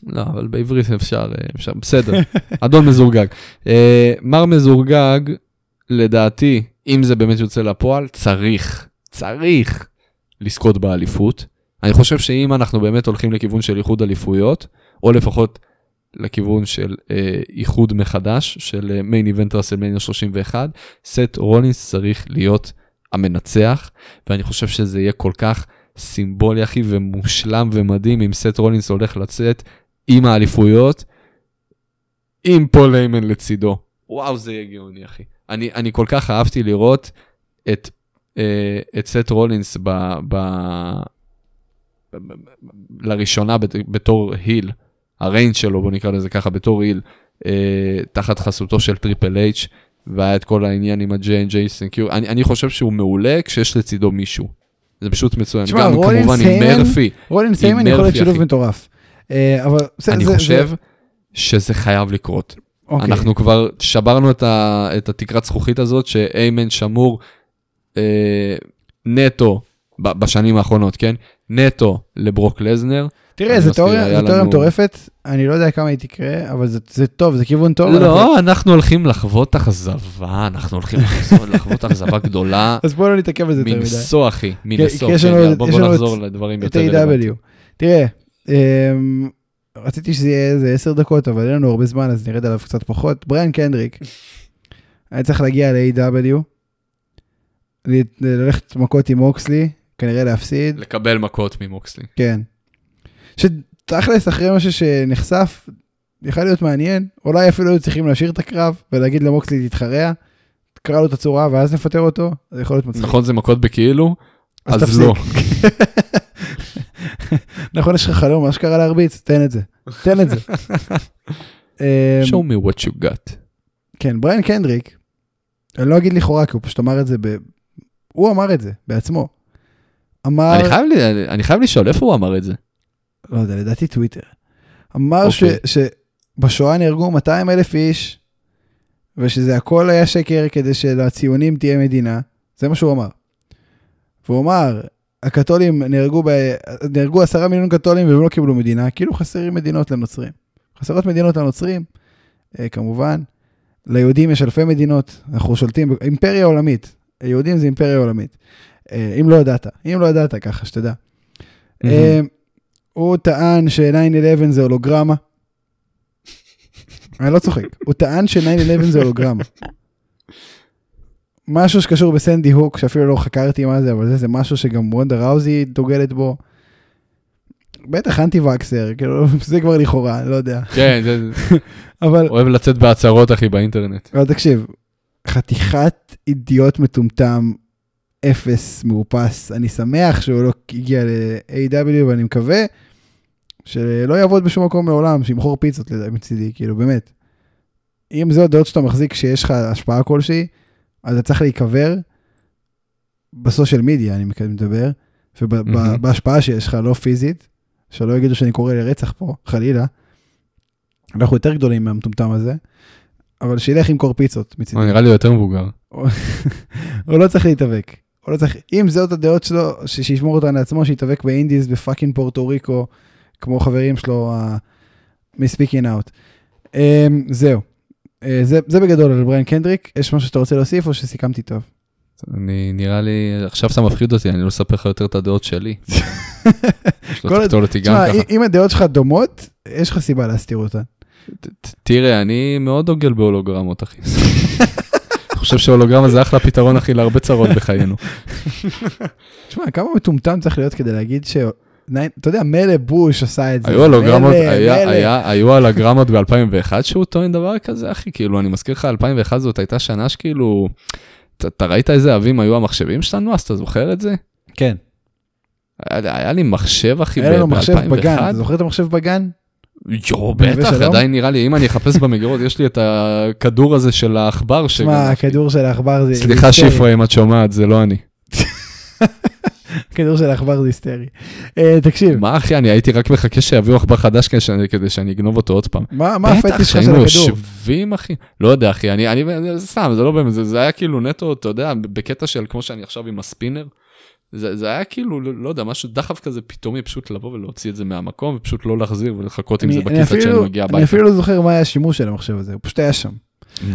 לא, אבל בעברית אפשר, אה, אפשר, בסדר, אדון מזורגג. אה, מר מזורגג, לדעתי, אם זה באמת יוצא לפועל, צריך, צריך לזכות באליפות. אני חושב שאם אנחנו באמת הולכים לכיוון של איחוד אליפויות, או לפחות לכיוון של אה, איחוד מחדש של main event רסלמניה 31, סט רולינס צריך להיות המנצח, ואני חושב שזה יהיה כל כך סימבולי אחי ומושלם ומדהים אם סט רולינס הולך לצאת עם האליפויות, עם פול היימן לצידו. וואו, זה יהיה גאוני אחי. אני, אני כל כך אהבתי לראות את, אה, את סט רולינס ב, ב, ב, ב, לראשונה בתור heel, הריינג' שלו, בוא נקרא לזה ככה, בתור היל, אה, תחת חסותו של טריפל אייץ', והיה את כל העניין עם ה- J&J Security. אני, אני חושב שהוא מעולה כשיש לצידו מישהו. זה פשוט מצוין. תשמע, גם רולין כמובן סיימן, עם מרפי. רולינס היימן יכול להיות שילוב מטורף. אה, אבל בסדר, אני זה- חושב זה- שזה חייב לקרות. אוקיי. אנחנו כבר שברנו את, ה, את התקרת זכוכית הזאת שאיימן שמור אה, נטו ב, בשנים האחרונות, כן? נטו לברוק לזנר. תראה, זו תיאוריה מטורפת, אני לא יודע כמה היא תקרה, אבל זה- טוב, זה כיוון טוב. לא, אנחנו הולכים לחוות אכזבה, אנחנו הולכים לחוות אכזבה גדולה. אז בואו לא נתעכב על זה יותר מדי. מנשוא, אחי, מנשוא. כן, לנו- יאללה, בוא יש בוא לנו נחזור לדברים יותר רלוונטיים. תראה, אמ, רציתי שזה יהיה איזה 10 דקות, אבל אין לנו הרבה זמן, אז נרד עליו קצת פחות. בריאן קנדריק, היה צריך להגיע ל-A.W, ללכת מכות עם אוקסלי, כנראה להפסיד, לקבל מכות ממוקסלי. כן. שתכלס, אחרי משהו שנחשף, יכול להיות מעניין, אולי אפילו היו צריכים להשאיר את הקרב ולהגיד למוקסלי תתחרע, תקרא לו את הצורה ואז נפטר אותו, זה יכול להיות מצחיק. נכון זה מכות בכאילו? אז אז. לא. נכון, יש לך חלום, מה שקרה להרביץ, תן את זה, תן את זה. אמ, show me what you got. כן, בריאן קנדריק, אני לא אגיד לכאורה, כי הוא פשוט אמר את זה, ב... הוא אמר את זה בעצמו. אמר, אני חייב לי- אני חייב לשאול איפה הוא אמר את זה. לא יודע, לדעתי טוויטר. אמר ש... אוקיי. שבשואה נהרגו 200 אלף איש, ושזה הכל היה שקר כדי שלציונים תהיה מדינה, זה מה שהוא אמר. והוא אמר, הקתולים נהרגו, ב... נהרגו עשרה מיליון קתולים והם לא קיבלו מדינה, כאילו חסרים מדינות לנוצרים. חסרות מדינות לנוצרים, אה, כמובן. ליהודים יש אלפי מדינות, אנחנו שולטים, אימפריה עולמית. יהודים זה אימפריה עולמית. אה, אם לא ידעת, אם לא ידעת ככה, שתדע. אה, הוא טען ש-9-11 זה הולוגרמה. אני לא צוחק, הוא טען ש-9-11 זה הולוגרמה. משהו שקשור בסנדי הוק, שאפילו לא חקרתי מה זה, אבל זה, זה משהו שגם וונדה ראוזי דוגלת בו. בטח אנטי וקסר, כאילו, זה כבר לכאורה, לא יודע. כן, זה- אבל, אוהב לצאת בהצהרות אחי באינטרנט. אבל תקשיב, חתיכת אידיוט מטומטם, אפס מאופס. אני שמח שהוא לא הגיע ל-AW ואני מקווה שלא יעבוד בשום מקום מעולם, שימכור פיצות מצידי, כאילו באמת. אם זה הדעות שאתה מחזיק שיש לך השפעה כלשהי, אז אתה צריך להיקבר בסושיאל מדיה, אני מדבר. ובהשפעה שיש לך, לא פיזית, שלא יגידו שאני קורא לרצח פה, חלילה. אנחנו יותר גדולים מהמטומטם הזה, אבל שילך למכור פיצות מצידי. הוא נראה לי יותר מבוגר. הוא לא צריך להתאבק. הוא לא צריך, אם זאת הדעות שלו, שישמור אותן לעצמו, שיתאבק באינדיז בפאקינג פורטו ריקו, כמו חברים שלו מ-speaking out. Um, זהו. Uh, זה, זה בגדול על בריין קנדריק, יש משהו שאתה רוצה להוסיף או שסיכמתי טוב? אני נראה לי, עכשיו אתה מפחיד אותי, אני לא אספר לך יותר את הדעות שלי. כל- תקטול אותי גם ככה. אם הדעות שלך דומות, יש לך סיבה להסתיר אותן. תראה, אני מאוד דוגל בהולוגרמות, אחי. אני חושב שהולוגרמה זה אחלה פתרון, אחי, להרבה צרות בחיינו. תשמע, כמה מטומטם צריך להיות כדי להגיד אתה יודע, מילא בוש עשה את זה. היו הולוגרמות, היו הולוגרמות ב-2001 שהוא טוען דבר כזה, אחי, כאילו, אני מזכיר לך, 2001 זאת הייתה שנה שכאילו, אתה- ראית איזה עבים היו המחשבים שלנו, אז אתה זוכר את זה? כן. היה היה לי מחשב, אחי, היה לנו מחשב בגן, ב-2001. אתה זוכר את המחשב בגן? יואו, בטח? עדיין נראה לי, אם אני אחפש במגירות, יש לי את הכדור הזה של העכבר. תשמע, הכדור של העכבר זה... סליחה. שיפרה אם את שומעת, זה לא אני. הכדור של העכבר זה היסטרי. אה, תקשיב, מה אחי, אני הייתי רק מחכה שיביאו עכבר חדש כדי שאני- אגנוב אותו עוד פעם. מה בטח הפטיש שלך של שהיינו הכדור? יושבים אחי, לא יודע אחי, אני, אני, זה סתם, זה לא באמת, זה, היה כאילו נטו, אתה יודע, בקטע של כמו שאני עכשיו עם הספינר, זה, זה היה כאילו, לא, יודע, משהו דחף כזה פתאומי, פשוט לבוא ולהוציא את זה מהמקום, ופשוט לא להחזיר ולחכות עם אני- זה אני בכיס עד שאני מגיע אני הביתה. אפילו לא זוכר מה היה השימוש של המחשב הזה, הוא פשוט היה שם.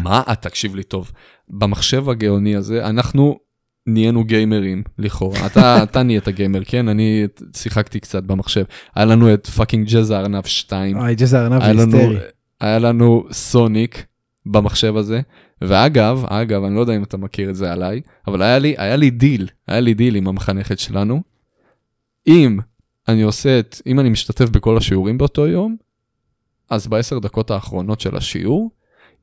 מה, אה, תקשיב לי טוב, במחשב הגאוני הזה, אנחנו נהיינו גיימרים לכאורה, אתה, אתה נהיית גיימר, כן? אני שיחקתי קצת במחשב. היה לנו את fucking ג'אז הארנב 2. אוי, ג'אז הארנב היסטרי. היה לנו סוניק במחשב הזה, ואגב, אגב, אני לא יודע אם אתה מכיר את זה עליי, אבל היה לי, היה לי דיל, היה לי דיל עם המחנכת שלנו. אם אני עושה את, אם אני משתתף בכל השיעורים באותו יום, אז בעשר דקות האחרונות של השיעור,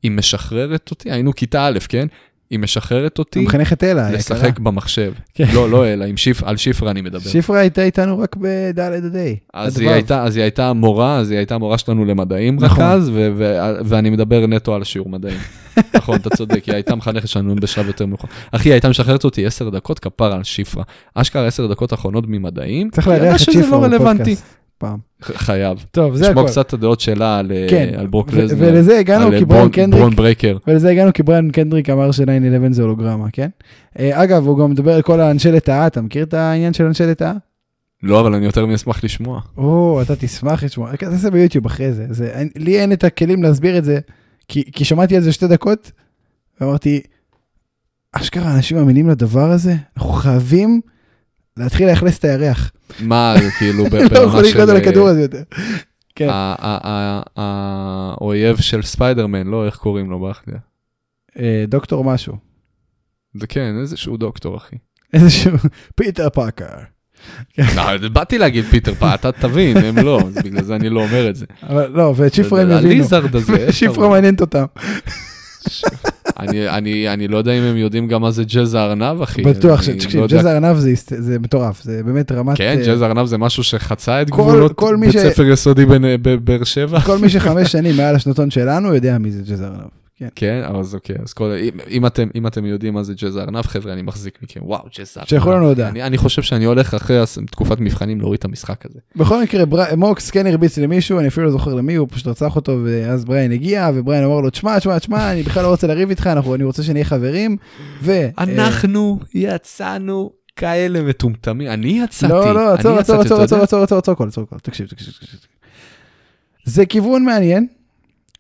היא משחררת אותי, היינו כיתה א', כן? היא משחררת אותי המחנכת אלה, לשחק יקרה. במחשב. כן. לא, לא אלה, עם שיפ, על שפרה אני מדבר. שפרה הייתה איתנו רק בד' עד ה'. אז היא. הייתה, אז היא הייתה מורה, אז היא הייתה מורה שלנו למדעים נכון. רק אז, ו- ו- ואני מדבר נטו על שיעור מדעים. נכון, אתה צודק, היא הייתה מחנכת שלנו בשלב יותר מאוחר. אחי, היא הייתה משחררת אותי 10 דקות כפר על שפרה. אשכרה 10 דקות אחרונות ממדעים. צריך לארח את שזה שפרה לא. בפודקאסט פעם. חייב. טוב, זה לשמוע הכל. קצת את הדעות שלה על, אה, כן, על ברוק לזנר. ולזה הגענו אה, כי בריאן ברון- קנדריק, ברון ברייקר. ולזה הגענו כי בריאן קנדריק אמר ש-9-11 זה הולוגרמה, כן? אה, אגב, הוא גם מדבר על כל האנשי לטאה, אתה מכיר את העניין של אנשי לטאה? לא, אבל אני יותר מאשמח לשמוע. או, אתה תשמח לשמוע, תעשה ביוטיוב אחרי זה. זה אין- לי אין את הכלים להסביר את זה, כי, כי שמעתי על זה שתי דקות, ואמרתי, אשכרה, אנשים מאמינים לדבר הזה? אנחנו חייבים להתחיל לאכלס את הירח. מה, כאילו, לא יכול ברמה לחיות על של... הכדור הזה יותר. כן. האויב של ספיידרמן, לא, איך קוראים לו באחדיה? אה, דוקטור משהו. זה כן, איזשהו דוקטור, אחי. איזשהו פיטר פאקר. לא, באתי להגיד פיטר פא, אתה תבין, הם לא, בגלל זה אני לא אומר את זה. לא, ואת שפרה הם יבינו. הליזרד הזה, קראו? מעניינת אותם. אני- אני אני לא יודע אם הם יודעים גם מה זה ג'אז הארנב, אחי. בטוח, תקשיב, לא יודע- ג'אז הארנב זה זה מטורף, זה באמת רמת... כן, אה, ג'אז הארנב זה משהו שחצה את כל- גבולות כל בית ש- ספר יסודי בבאר שבע. כל מי שחמש שנים מעל השנתון שלנו יודע מי זה ג'אז הארנב. כן. כן, אז אוקיי, אז כל, אם, אם, אתם, אם אתם יודעים מה זה ג'אז הארנב, חבר'ה, אני מחזיק מכם, וואו, ג'אז הארנב. שיכולו לנו הודעה. אני, אני חושב שאני הולך אחרי תקופת מבחנים להוריד את המשחק הזה. בכל מקרה, בר... מוקס כן הרביץ למישהו, אני אפילו לא זוכר למי, הוא פשוט רצח אותו, ואז בריין הגיע, ובריין אמר לו, תשמע, תשמע, תשמע, אני בכלל לא רוצה לריב איתך, אנחנו, אני רוצה שנהיה חברים, ו... אה, אנחנו יצאנו כאלה מטומטמים, אני יצאתי, לא, לא, עצור, אני עצור, יצאתי, עצור, אתה יודע? עצור, עצור, עצור, עצור, הכל, עצור, הכל, תקשיב, תקשיב, תקשיב. זה כיוון מעניין,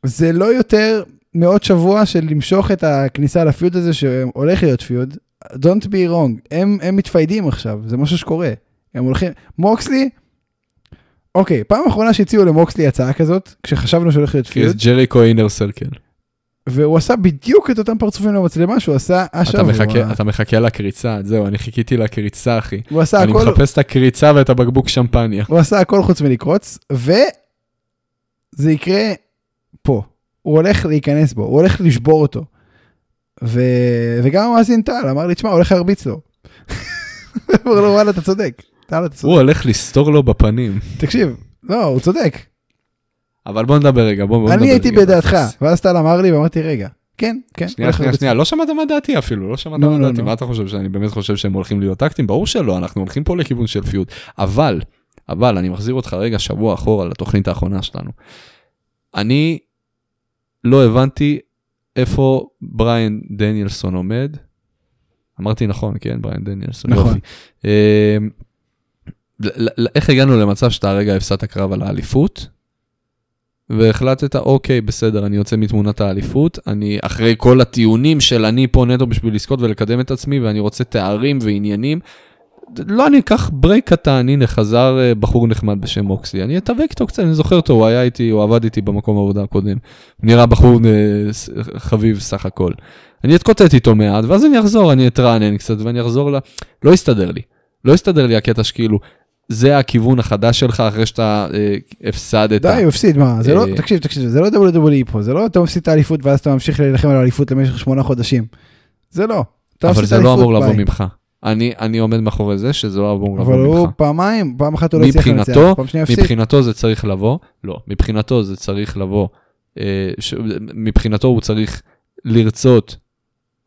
זה לא יותר מעוד שבוע של למשוך את הכניסה לפיוד הזה שהולך להיות פיוד. Don't be wrong, הם, הם מתפיידים עכשיו, זה משהו שקורה. הם הולכים, מוקסלי, אוקיי, פעם אחרונה שהציעו למוקסלי הצעה כזאת, כשחשבנו שהולך להיות כי זה פיוד, ג'ריקו אינר סרקל. והוא עשה בדיוק את אותם פרצופים למצלמה שהוא עשה אתה השבוע. מחכה, אתה מחכה לקריצה, זהו, אני חיכיתי לקריצה, אחי. הוא עשה אני הכל, מחפש את הקריצה ואת הבקבוק שמפניה. הוא עשה הכל חוץ מלקרוץ, וזה יקרה פה. הוא הולך להיכנס בו, הוא הולך לשבור אותו. ו... וגם המאזין טל אמר לי, תשמע, הוא הולך להרביץ לו. אמר לו, וואלה, אתה צודק. טל, אתה צודק. הוא הולך לסתור לו בפנים. תקשיב, לא, הוא צודק. אבל בוא נדבר רגע, בוא בוא נדבר אני הייתי רגע. בדעתך, ואז טל אמר לי, ואמרתי, רגע, כן, כן. שנייה, שנייה, שנייה, לא שמעת מה דעתי אפילו, לא שמעת נו, מה נו, דעתי, נו. מה אתה חושב, שאני באמת חושב שהם הולכים להיות טקטים? ברור שלא, אנחנו הולכים פה לכיוון של פיוט. אבל, אבל, אני מחזיר אותך רגע שבוע אחורה לתוכנית האחרונה שלנו. אני לא הבנתי איפה בריין דניאלסון עומד. אמרתי נכון, כן, בריין דניאלסון, נכון. יופי. ל- איך הגענו למצב שאתה הרגע הפסדת קרב על האליפות? והחלטת, אוקיי, בסדר, אני יוצא מתמונת האליפות, אני, אחרי כל הטיעונים של אני פה נטו בשביל לזכות ולקדם את עצמי, ואני רוצה תארים ועניינים, לא, אני אקח break קטן, הנה, חזר אה, בחור נחמד בשם מוקסלי, אני אתאבק איתו קצת, אני זוכר אותו, הוא היה איתי, הוא עבד איתי במקום העבודה הקודם. נראה בחור אה, חביב סך הכל. אני אתקוטט איתו מעט, ואז אני אחזור, אני אתרענן קצת, ואני אחזור ל... לא יסתדר לי. לא יסתדר לי הקטע שכאילו, זה הכיוון החדש שלך אחרי שאתה אה, הפסדת. די, הוא הפסיד, מה, זה לא, תקשיב, תקשיב, זה לא WWE פה, זה לא אתה מפסיד את האליפות ואז אתה ממשיך להילחם על האליפות למשך שמונה חודשים. זה לא. אבל זה לא אמור לבוא. ממך. אני, אני עומד מאחורי זה שזה לא אמור אבל לבוא הוא ממך. פעמיים, פעם אחת הוא לא הצליח לנצח, פעם שנייה הפסיד. מבחינתו זה צריך לבוא, לא, מבחינתו זה צריך לבוא, אה, ש... מבחינתו הוא צריך לרצות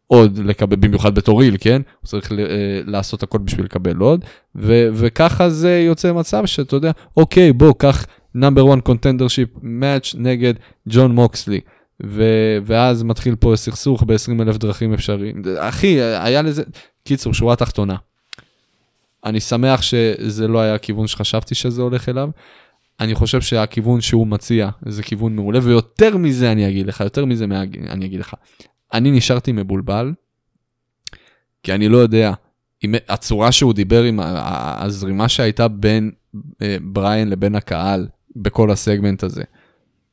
עוד לקבל, במיוחד בתור איל, כן? הוא צריך ל... אה, לעשות הכל בשביל לקבל עוד, ו... וככה זה יוצא מצב שאתה יודע, אוקיי, בוא, קח number 1 contendership match נגד ג'ון מוקסלי. ו... ואז מתחיל פה סכסוך ב-20 אלף דרכים אפשריים. אחי, היה לזה... קיצור, שורה תחתונה. אני שמח שזה לא היה הכיוון שחשבתי שזה הולך אליו. אני חושב שהכיוון שהוא מציע זה כיוון מעולה, ויותר מזה אני אגיד לך, יותר מזה מה- אני אגיד לך. אני נשארתי מבולבל, כי אני לא יודע עם הצורה שהוא דיבר עם הזרימה שהייתה בין אה, בריין לבין הקהל בכל הסגמנט הזה.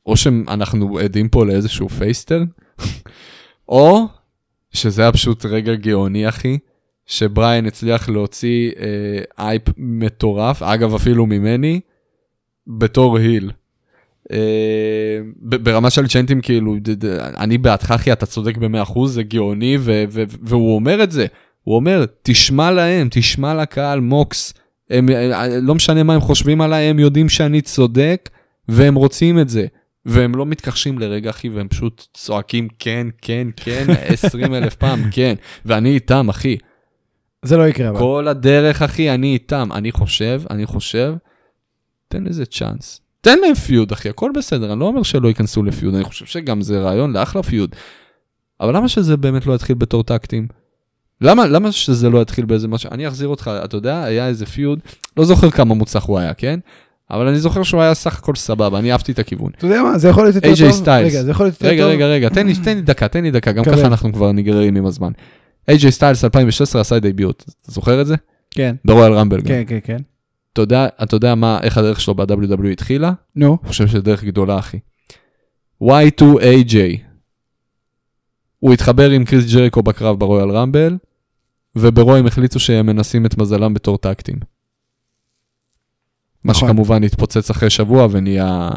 או שאנחנו עדים פה לאיזשהו face turn, או שזה היה פשוט רגע גאוני, אחי, שבריין הצליח להוציא אה, אייפ מטורף, אגב, אפילו ממני, בתור היל. אה, ברמה של צ'נטים, כאילו, אני בעדך, אחי, אתה צודק ב-100%, זה גאוני, והוא אומר את זה. הוא אומר, תשמע להם, תשמע לקהל, מוקס. הם, אה, לא משנה מה הם חושבים עליי, הם יודעים שאני צודק, והם רוצים את זה. והם לא מתכחשים לרגע, אחי, והם פשוט צועקים כן, כן, כן, 20 אלף פעם, כן. ואני איתם, אחי. זה לא יקרה. אבל. כל הדרך, אחי, אני איתם. אני חושב, אני חושב, תן לזה צ'אנס. תן להם פיוד, אחי, הכל בסדר, אני לא אומר שלא ייכנסו לפיוד, אני חושב שגם זה רעיון לאחלה פיוד. אבל למה שזה באמת לא יתחיל בתור טקטים? למה, למה שזה לא יתחיל באיזה משהו? אני אחזיר אותך, אתה יודע, היה איזה פיוד, לא זוכר כמה מוצלח הוא היה, כן? אבל אני זוכר שהוא היה סך הכל סבבה, אני אהבתי את הכיוון. אתה יודע מה, זה יכול להיות יותר טוב. רגע, זה יכול להיות יותר רגע, טוב. רגע, רגע, תן לי, תן לי דקה, תן לי דקה, גם ככה אנחנו כבר נגררים עם הזמן. AJ סטיילס 2016 עשה debut, אתה זוכר את זה? כן. ב Royal Rumble גם. כן, כן, כן. אתה יודע, אתה יודע מה, איך הדרך שלו ב-WWE התחילה? נו. אני חושב שזו דרך גדולה, אחי. Y2AJ. הוא התחבר עם קריס ג'ריקו בקרב ב Royal Rumble, וברו הם החליטו שהם מנסים את מזלם בתור טקטים. מה נכון. שכמובן התפוצץ אחרי שבוע ונהיה,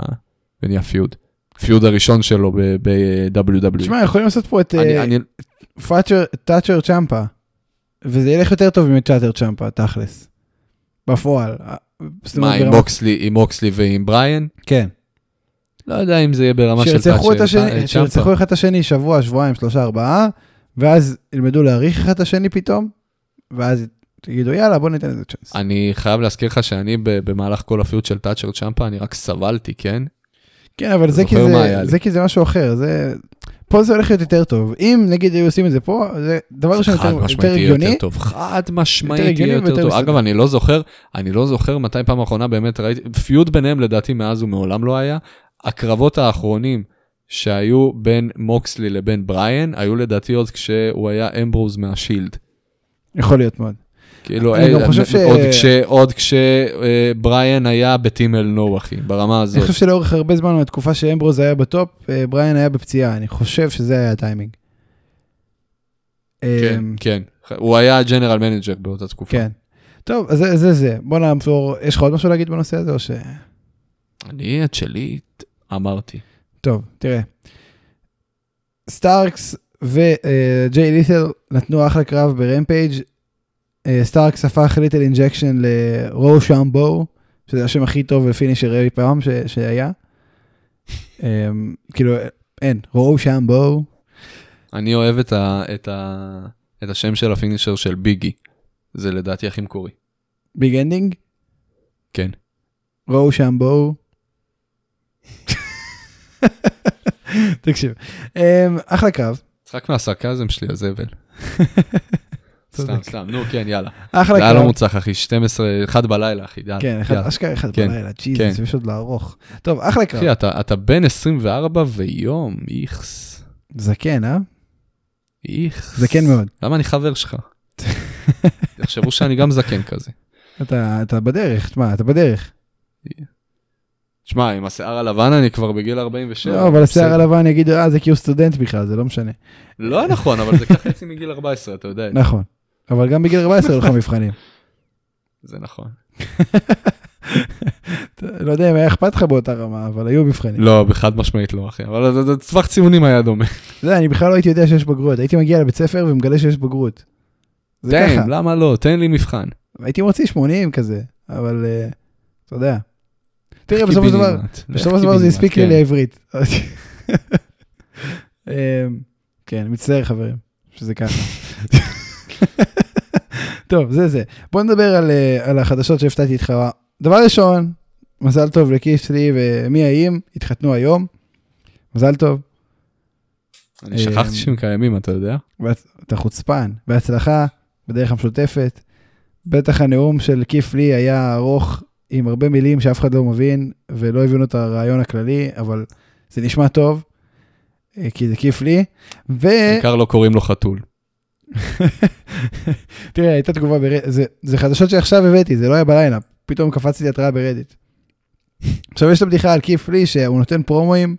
ונהיה פיוד. פיוד הראשון שלו ב-WWE. תשמע, יכולים לעשות פה את אה, תאצ'ר צ'מפה, וזה ילך יותר טוב עם צ'אטר צ'מפה, תכלס. בפועל. אה, מה, עם אוקסלי ועם בריאן? כן. לא יודע אם זה יהיה ברמה של אה, שירצחו. אחד את השני שבוע, שבועיים, שלושה, ארבעה, ואז ילמדו להעריך אחד את השני פתאום, ואז תגידו יאללה בוא ניתן לזה צ'אנס. אני חייב להזכיר לך שאני במהלך כל הפיוט של טאצ'ר צ'מפה, אני רק סבלתי, כן? כן אבל זה כי זה. זה כי זה משהו אחר, זה... פה זה הולך להיות יותר טוב. אם נגיד היו עושים את זה פה, זה דבר ראשון יותר יותר משמעית יהיה הגיוני. יותר טוב, חד משמעית יותר יהיה יותר ויותר טוב. אגב, אני לא זוכר, אני לא זוכר מתי פעם אחרונה באמת ראיתי, פיוד ביניהם לדעתי מאז ומעולם לא היה. הקרבות האחרונים שהיו בין מוקסלי לבין בריאן, היו לדעתי עוד כשהוא היה אמברוז מהשילד. יכול להיות מאוד. כאילו, אני גם אה, חושב ש- עוד כש- עוד כשבריאן היה ב Team Hell No, אחי, ברמה אני הזאת. חושב שלאורך הרבה זמן מהתקופה שאמברוז היה ב top, אה, בריאן היה בפציעה, אני חושב שזה היה הטיימינג. כן, אמ, כן. הוא היה general manager באותה תקופה. כן. טוב, אז זה זה זה. בוא נעבור, יש לך עוד משהו להגיד בנושא הזה או ש... אני את שלי אמרתי. טוב, תראה. סטארקס וג'יי לית'ל נתנו אחלה קרב ברמפייג'. אה, סטארקס הפך little injection ל Roshambo, שזה השם הכי טוב ל finisher אי פעם ש- שהיה. אמ, כאילו, אין, Roshambo. אני אוהב את, ה, את, ה, את השם של ה finisher של ביגי. זה לדעתי הכי מקורי. Big Ending, כן. Roshambo. תקשיב, אמ, אחלה קרב, צחק מהסרקזם שלי, הזבל. סתם. סתם, נו, כן, יאללה. אחלה זה היה לא קרב. מוצלח, אחי, 12, 1 בלילה, אחי, יאללה. כן, יאללה. אשכרה אחד כן, בלילה, כן. ג'יזוס, יש עוד לארוך. טוב, אחלה קרב. אחי, אתה, בן 24 ויום, איכס. זקן, אה? איכס. זקן מאוד. למה אני חבר שלך? יחשבו שאני גם זקן כזה. אתה בדרך, תשמע, אתה בדרך. תשמע, עם השיער הלבן אני כבר בגיל 47. לא, אבל השיער. הלבן יגיד, אה, זה כי הוא סטודנט בכלל, זה לא משנה. לא נכון, אבל זה ככה חצי מגיל 14, אתה יודע. נכון. אבל גם בגיל 14 היו לך מבחנים. זה נכון. לא יודע אם היה אכפת לך באותה רמה, אבל היו מבחנים. לא, בחד משמעית לא, אחי. אבל זה- זה- טווח ציונים היה דומה. אתה יודע, אני בכלל לא הייתי יודע שיש בגרות. הייתי מגיע לבית ספר ומגלה שיש בגרות. זה תן, ככה. למה לא? תן לי מבחן. הייתי מוציא 80 כזה, אבל אה, אתה יודע. תראה, בסופו של דבר, בסופו של דבר זה הספיק לי כן. לעברית. אמ, כן, מצטער חברים, שזה ככה. טוב, זה זה. בוא נדבר על, אה, על החדשות שהפתעתי איתך. דבר ראשון, מזל טוב לקיסלי ומי האיים, התחתנו היום. מזל טוב, אני שכחתי שהם קיימים, אתה יודע? אתה חוצפן, בהצלחה, בדרך המשותפת. בטח הנאום של כיף לי היה ארוך עם הרבה מילים שאף אחד לא מבין ולא הבינו את הרעיון הכללי, אבל זה נשמע טוב, אה, כי זה כיף לי. ו... בעיקר לא קוראים לו חתול. תראה, הייתה תגובה ברדיט, זה, זה חדשות שעכשיו הבאתי, זה לא היה בלילה, פתאום קפצתי התראה ברדיט. עכשיו יש את הבדיחה על כיף לי שהוא נותן פרומואים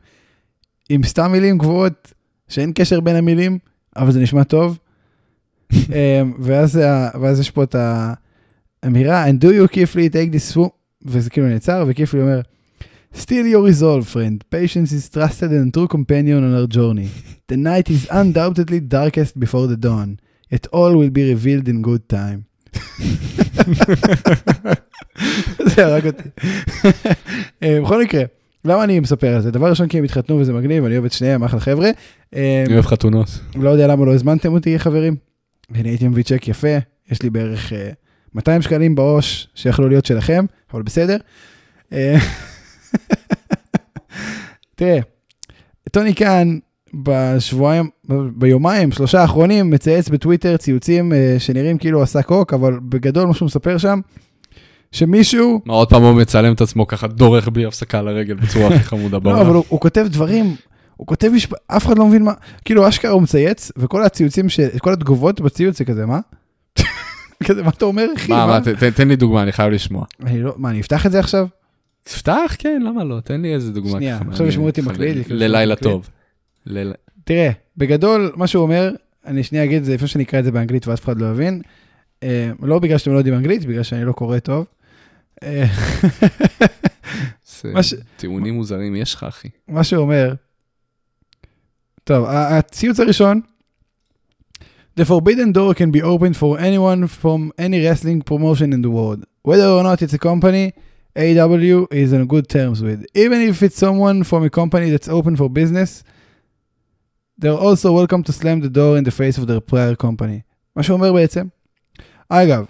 עם סתם מילים גבוהות, שאין קשר בין המילים, אבל זה נשמע טוב. אמ, ואז, ואז יש פה את האמירה, and do you כיף לי take this swoop, וזה כאילו נעצר, וכיף לי אומר, Still your resolve, friend. Patience is trusted and true companion on our journey. The night is undoubtedly darkest before the dawn. Yet all will be revealed in good time. זה הרג אותי. אה, בכל מקרה, למה אני מספר על זה? דבר ראשון כי הם התחתנו וזה מגניב, אני אוהב את שניהם, אחלה חבר'ה. אה, אני אוהב חתונות. לא יודע למה לא הזמנתם אותי חברים. אני הייתי מביא צ'ק יפה, יש לי בערך 200 אה, שקלים בעו"ש שיכולו להיות שלכם, אבל בסדר. תראה, טוני כאן בשבועיים, ביומיים, שלושה האחרונים, מצייץ בטוויטר ציוצים uh, שנראים כאילו עשה קוק, אבל בגדול מה שהוא מספר שם, שמישהו... מה, עוד פעם הוא מצלם את עצמו ככה דורך בלי הפסקה על הרגל בצורה הכי חמודה בעולם. לא, אבל הוא, הוא כותב דברים, הוא כותב, משפ... אף אחד לא מבין מה, כאילו אשכרה הוא מצייץ, וכל הציוצים, ש... כל התגובות בציוץ זה כזה, מה? כזה, מה אתה אומר, אחי? מה, מה, תן לי דוגמה, אני חייב לשמוע. אני לא, מה, אני אפתח את זה עכשיו? תפתח, כן, למה לא? תן לי איזה דוגמה. שנייה, עכשיו ישמעו אותי מקליט. ללילה טוב. תראה, בגדול, מה שהוא אומר, אני שנייה אגיד את זה לפני שאני אקרא את זה באנגלית ואף אחד לא יבין. אה, לא בגלל שאתם לא יודעים אנגלית, בגלל שאני לא קורא טוב. אה, טיעונים מוזרים יש לך, אחי. מה שהוא אומר, טוב, הציוץ הראשון, The forbidden door can be opened for anyone from any wrestling promotion in the world. Whether or not it's a company, AW is on good terms with. Even if it's someone from a company that's open for business, they're also welcome to slam the door in the face of their prior company. מה שאומר בעצם, אגב,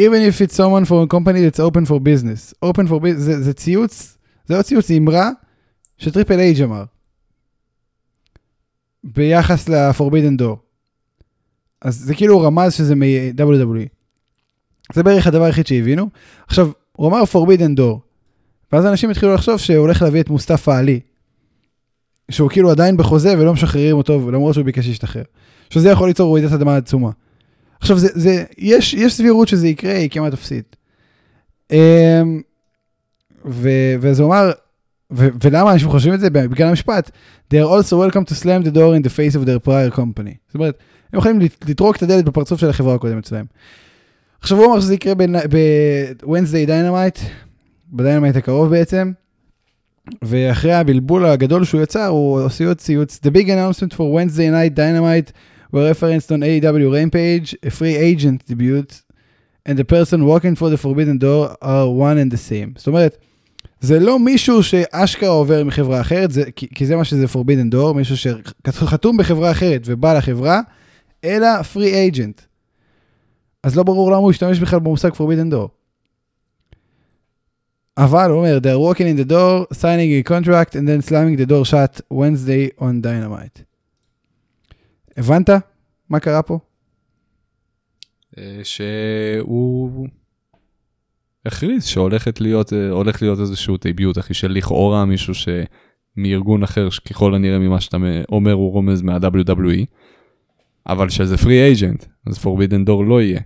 even if it's someone from a company that's open for business, open for business, זה, זה ציוץ, זה לא ציוץ, זה אמרה שטריפל אייג' אמר, ביחס ל-Forbidden Door. אז זה כאילו רמז שזה מ-WWE. זה בערך הדבר היחיד שהבינו. עכשיו, הוא אמר Forbidden Door. ואז אנשים התחילו לחשוב שהוא הולך להביא את מוסטפא עלי. שהוא כאילו עדיין בחוזה ולא משחררים אותו, למרות שהוא ביקש להשתחרר. שזה יכול ליצור רעידת אדמה עצומה. עכשיו, זה, זה, יש, יש סבירות שזה יקרה, היא כמעט אפסית. אמ, וזה אומר, ו, ולמה אנשים חושבים את זה? בגלל המשפט, they are also welcome to slam the door in the face of their prior company. זאת אומרת, הם יכולים לטרוק את הדלת בפרצוף של החברה הקודמת שלהם. עכשיו הוא אמר שזה יקרה ב-Wednesday Dynamite, ב Dynamite הקרוב בעצם, ואחרי הבלבול הגדול שהוא יצר, הוא עושה עוד ציוץ, The big announcement for Wednesday night Dynamite were referenced on AEW Rampage, a free agent debut, and the person walking for the forbidden door are one and the same. זאת אומרת, זה לא מישהו שאשכרה עובר מחברה אחרת, זה, כי, כי זה מה שזה forbidden door, מישהו שחתום בחברה אחרת ובא לחברה, אלא free agent. אז לא ברור למה הוא השתמש בכלל במושג forbidden door. אבל הוא אומר, they're walking in the door, signing a contract and then slamming the door shut Wednesday on dynamite. הבנת מה קרה פה? אה, שהוא הכריז שהולכת להיות, אה, הולך להיות איזשהו טיביוט, אחי, של לכאורה מישהו שמארגון אחר, שככל הנראה ממה שאתה אומר הוא רומז מה-WWE, אבל שזה פרי אייג'נט, אז Forbidden Door לא יהיה.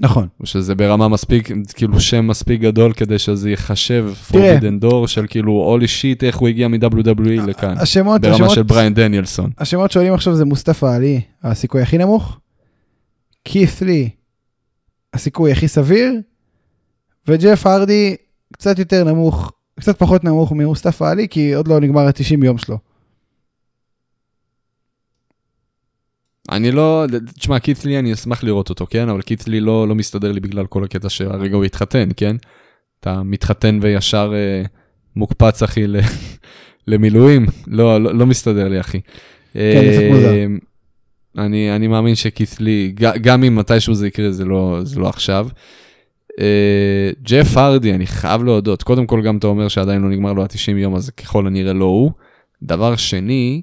נכון. או שזה ברמה מספיק, כאילו שם מספיק גדול כדי שזה ייחשב פורבידן דור של כאילו הולי שיט איך הוא הגיע מ-WWE לכאן. השמות, ברמה השמות, של בריין דניאלסון. השמות שעולים עכשיו זה מוסטפא עלי, הסיכוי הכי נמוך, כית' לי, הסיכוי הכי סביר, וג'ף הרדי קצת יותר נמוך, קצת פחות נמוך ממוסטפא עלי, כי עוד לא נגמר ה-90 יום שלו. אני לא, תשמע, קיצלי אני אשמח לראות אותו, כן? אבל קיצלי לא, לא מסתדר לי בגלל כל הקטע שהרגע הוא התחתן, כן? אתה מתחתן וישר אה, מוקפץ, אחי, ל, למילואים, לא, לא, לא מסתדר לי, אחי. כן, קצת מוזר. אה, אני, אני מאמין שקיצלי, גם אם מתישהו זה יקרה, זה לא, זה לא עכשיו. אה, ג'ף הרדי, אני חייב להודות, קודם כל גם אתה אומר שעדיין לא נגמר לו ה-90 יום, אז ככל הנראה לא הוא. דבר שני,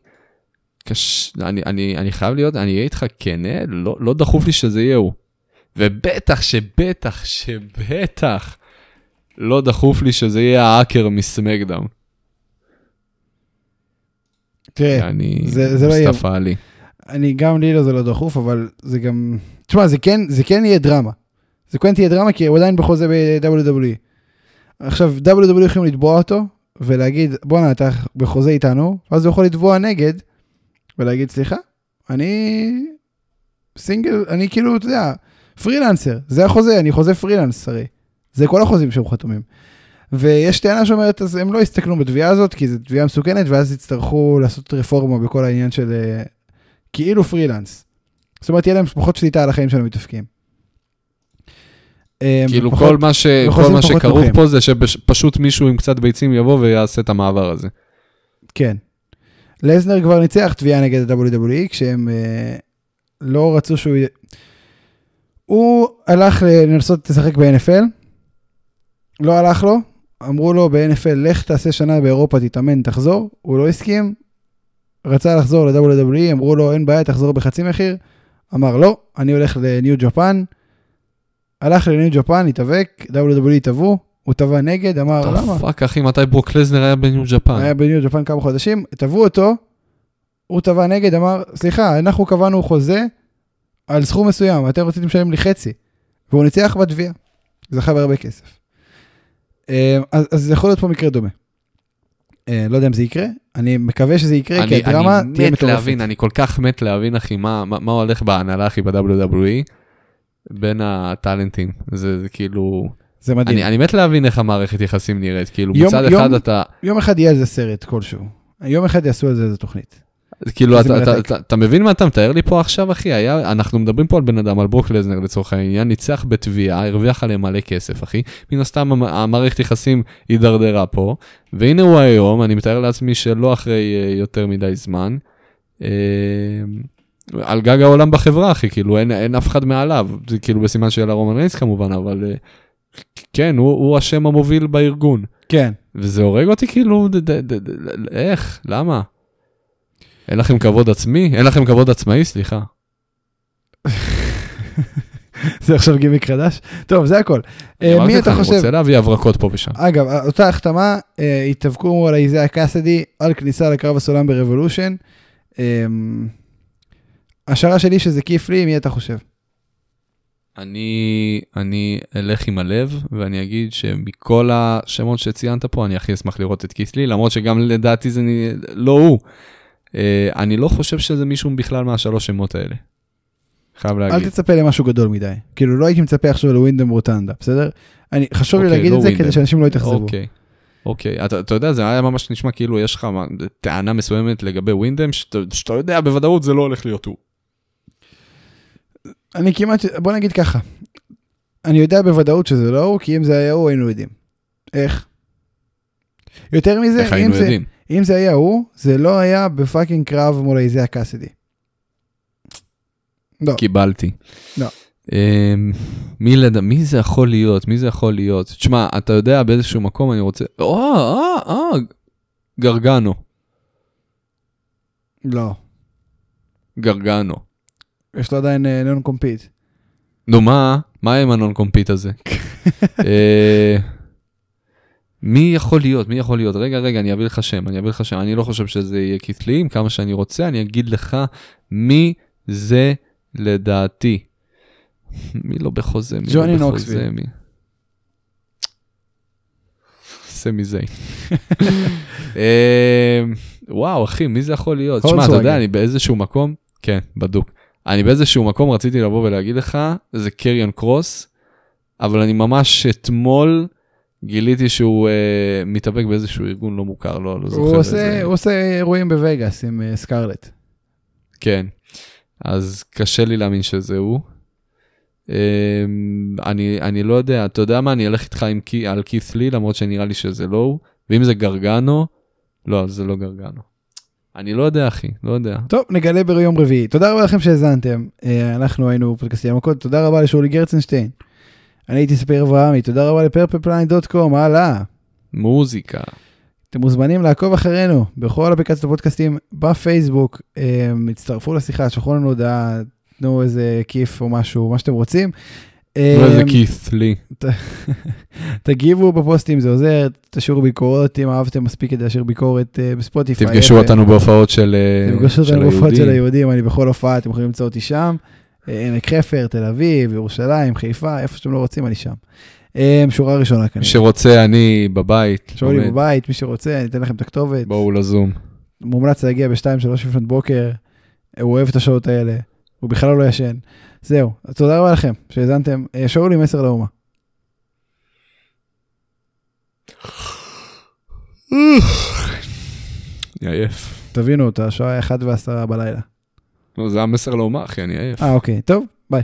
קש... אני, אני, אני חייב להיות, אני אהיה איתך כן, לא, לא דחוף לי שזה יהיה הוא. ובטח שבטח שבטח לא דחוף לי שזה יהיה האקר מסמקדאון. תראה, אני זה, זה לא יהיה. לי. אני, גם לי לא זה לא דחוף, אבל זה גם... תשמע, זה כן, זה כן יהיה דרמה. זה כן תהיה דרמה, כי הוא עדיין בחוזה ב-WWE. עכשיו, WWE יכולים לתבוע אותו, ולהגיד, בואנה, אתה בחוזה איתנו, ואז הוא יכול לתבוע נגד, ולהגיד, סליחה, אני סינגל, אני כאילו, אתה יודע, פרילנסר, זה החוזה, אני חוזה פרילנס הרי. זה כל החוזים שהם חתומים. ויש טענה שאומרת, אז הם לא יסתכלו בתביעה הזאת, כי זו תביעה מסוכנת, ואז יצטרכו לעשות רפורמה בכל העניין של אה, כאילו פרילנס. זאת אומרת, יהיה להם פחות שליטה על החיים של המתאפקים. אה, כאילו פחות, כל מה, ש... כל מה שכרוך פה זה שפשוט מישהו עם קצת ביצים יבוא ויעשה את המעבר הזה. כן. לזנר כבר ניצח תביעה נגד ה-WWE כשהם uh, לא רצו שהוא... הוא הלך לנסות לשחק ב-NFL, לא הלך לו, אמרו לו ב-NFL, לך תעשה שנה באירופה, תתאמן, תחזור, הוא לא הסכים, רצה לחזור ל-WWE, אמרו לו, אין בעיה, תחזור בחצי מחיר, אמר לא, אני הולך ל New Japan, הלך ל New Japan, התאבק, WWE תבעו, הוא תבע נגד, אמר למה? fuck אחי, מתי ברוק לזנר היה ב New Japan? היה ב New Japan כמה חודשים, תבעו אותו, הוא תבע נגד, אמר, סליחה, אנחנו קבענו חוזה על סכום מסוים, אתם רציתם לשלם לי חצי. והוא ניצח בתביעה, זכה בהרבה כסף. אה, אז, אז זה יכול להיות פה מקרה דומה. אה, לא יודע אם זה יקרה, אני מקווה שזה יקרה, אני, כי הדרמה תהיה מטורפת. אני מת להבין, אני כל כך מת להבין, אחי, מה, מה, מה הולך בהנהלה, אחי, ב-WWE, בין הטאלנטים. זה, זה כאילו... זה מדהים. אני, אני מת להבין איך המערכת יחסים נראית, כאילו יום, מצד יום, אחד אתה... יום אחד יהיה על זה סרט כלשהו. יום אחד יעשו על זה איזה תוכנית. כאילו, אתה, אתה, אתה, אתה מבין מה אתה מתאר לי פה עכשיו, אחי? היה, אנחנו מדברים פה על בן אדם, על ברוק לזנר לצורך העניין, ניצח בתביעה, הרוויח עליהם מלא כסף, אחי. מן הסתם המערכת יחסים הידרדרה פה, והנה הוא היום, אני מתאר לעצמי שלא אחרי uh, יותר מדי זמן, uh, על גג העולם בחברה, אחי, כאילו, אין, אין אף אחד מעליו. זה כאילו בסימן של הרומן ריינס כמובן, אבל uh, כן, הוא, הוא השם המוביל בארגון. כן. וזה הורג אותי כאילו, ד, ד, ד, ד, איך? למה? אין לכם כבוד עצמי? אין לכם כבוד עצמאי? סליחה. זה עכשיו גימיק חדש? טוב, זה הכל. אה, מי אתה חושב? אני רוצה להביא הברקות פה ושם. אגב, אותה החתמה, אה, התאבקו על איזיה קאסדי על כניסה לקרב הסולם ברבולושן. אה, השערה שלי שזה כיף לי, מי אתה חושב? אני, אני אלך עם הלב, ואני אגיד שמכל השמות שציינת פה, אני הכי אשמח לראות את כיסלי, למרות שגם לדעתי זה לא הוא. אה, אני לא חושב שזה מישהו בכלל מהשלוש שמות האלה. חייב להגיד. אל תצפה למשהו גדול מדי. כאילו, לא הייתי מצפה עכשיו לווינדם רוטנדה, בסדר? אני, חשוב לי אוקיי, להגיד לא את זה כדי שאנשים לא יתאכזבו. אוקיי. אוקיי, אתה, אתה יודע, זה היה ממש נשמע כאילו יש לך טענה מסוימת לגבי ווינדם, שאתה, שאתה יודע בוודאות זה לא הולך להיות הוא. אני כמעט, בוא נגיד ככה, אני יודע בוודאות שזה לא הוא, כי אם זה היה הוא, היינו יודעים. איך? יותר מזה, איך היינו יודעים? אם זה היה הוא, זה לא היה ב fucking קרב מול איזיה קאסדי. לא. קיבלתי. לא. Um, מי, לד... מי זה יכול להיות? מי זה יכול להיות? תשמע, אתה יודע באיזשהו מקום אני רוצה... או, אה, אה, גרגנו. לא. גרגנו. יש לו עדיין non-compete. נו מה? מה עם ה non-compete הזה? אה, מי יכול להיות? מי יכול להיות? רגע, רגע, אני אביא לך שם, אני אביא לך שם. אני לא חושב שזה יהיה כתלי, עם כמה שאני רוצה, אני אגיד לך מי זה לדעתי. מי לא בחוזה? מי לא ג'וני לא נוקסוויל. מי... סמי זיין. אה, וואו, אחי, מי זה יכול להיות? תשמע, אתה יודע, אני באיזשהו מקום, כן, בדוק. אני באיזשהו מקום רציתי לבוא ולהגיד לך, זה קריון קרוס, אבל אני ממש אתמול גיליתי שהוא uh, מתאבק באיזשהו ארגון לא מוכר, לא, לא זוכר הוא עושה, איזה... הוא עושה אירועים בווגאס עם uh, סקרלט. כן, אז קשה לי להאמין שזה הוא. Um, אני, אני לא יודע, אתה יודע מה, אני אלך איתך עם, על כית' לי, למרות שנראה לי שזה לא הוא, ואם זה גרגנו, לא, זה לא גרגנו. אני לא יודע, אחי, לא יודע. טוב, נגלה ביום רביעי. תודה רבה לכם שהאזנתם. אה, אנחנו היינו פודקאסטי המכות, תודה רבה לשולי גרצנשטיין. אני הייתי ספיר אברהמי, תודה רבה לפרפלפליין.קום, הלאה. מוזיקה. אתם מוזמנים לעקוב אחרינו בכל אפליקציות הפודקאסטים בפייסבוק, הצטרפו לשיחה, שלחו לנו הודעה, תנו איזה כיף או משהו, מה שאתם רוצים. איזה אמ, כית' לי. תגיבו בפוסטים, זה עוזר, תשאירו ביקורות, אם אהבתם מספיק כדי להשאיר ביקורת אה, בספוטיפיי. תפגשו אה, אותנו בהופעות של אה, תפגשו אותנו בהופעות של היהודים. היהודים, אני בכל הופעה, אתם יכולים למצוא אותי שם. עמק חפר, תל אביב, ירושלים, חיפה, איפה שאתם לא רוצים, אני שם. אה, שורה ראשונה מי כנראה. שרוצה, אני בבית. שואלים עומד. בבית, מי שרוצה, אני אתן לכם את הכתובת. בואו לזום. מומלץ להגיע ב-2-3 לפנות בוקר, הוא אוהב את השעות האלה, הוא בכלל לא ישן. זהו, תודה רבה לכם שהאזנתם. אה, שאולי מסר לאומה. אני עייף. תבינו אותה, השעה 1 ועשרה בלילה. לא, זה המסר לאומה, אחי, אני עייף. אה, אוקיי, טוב, ביי.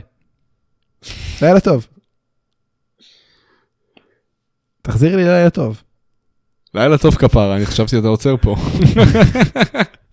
לילה טוב. תחזיר לי לילה טוב. לילה טוב כפרה, אני חשבתי שאתה עוצר פה.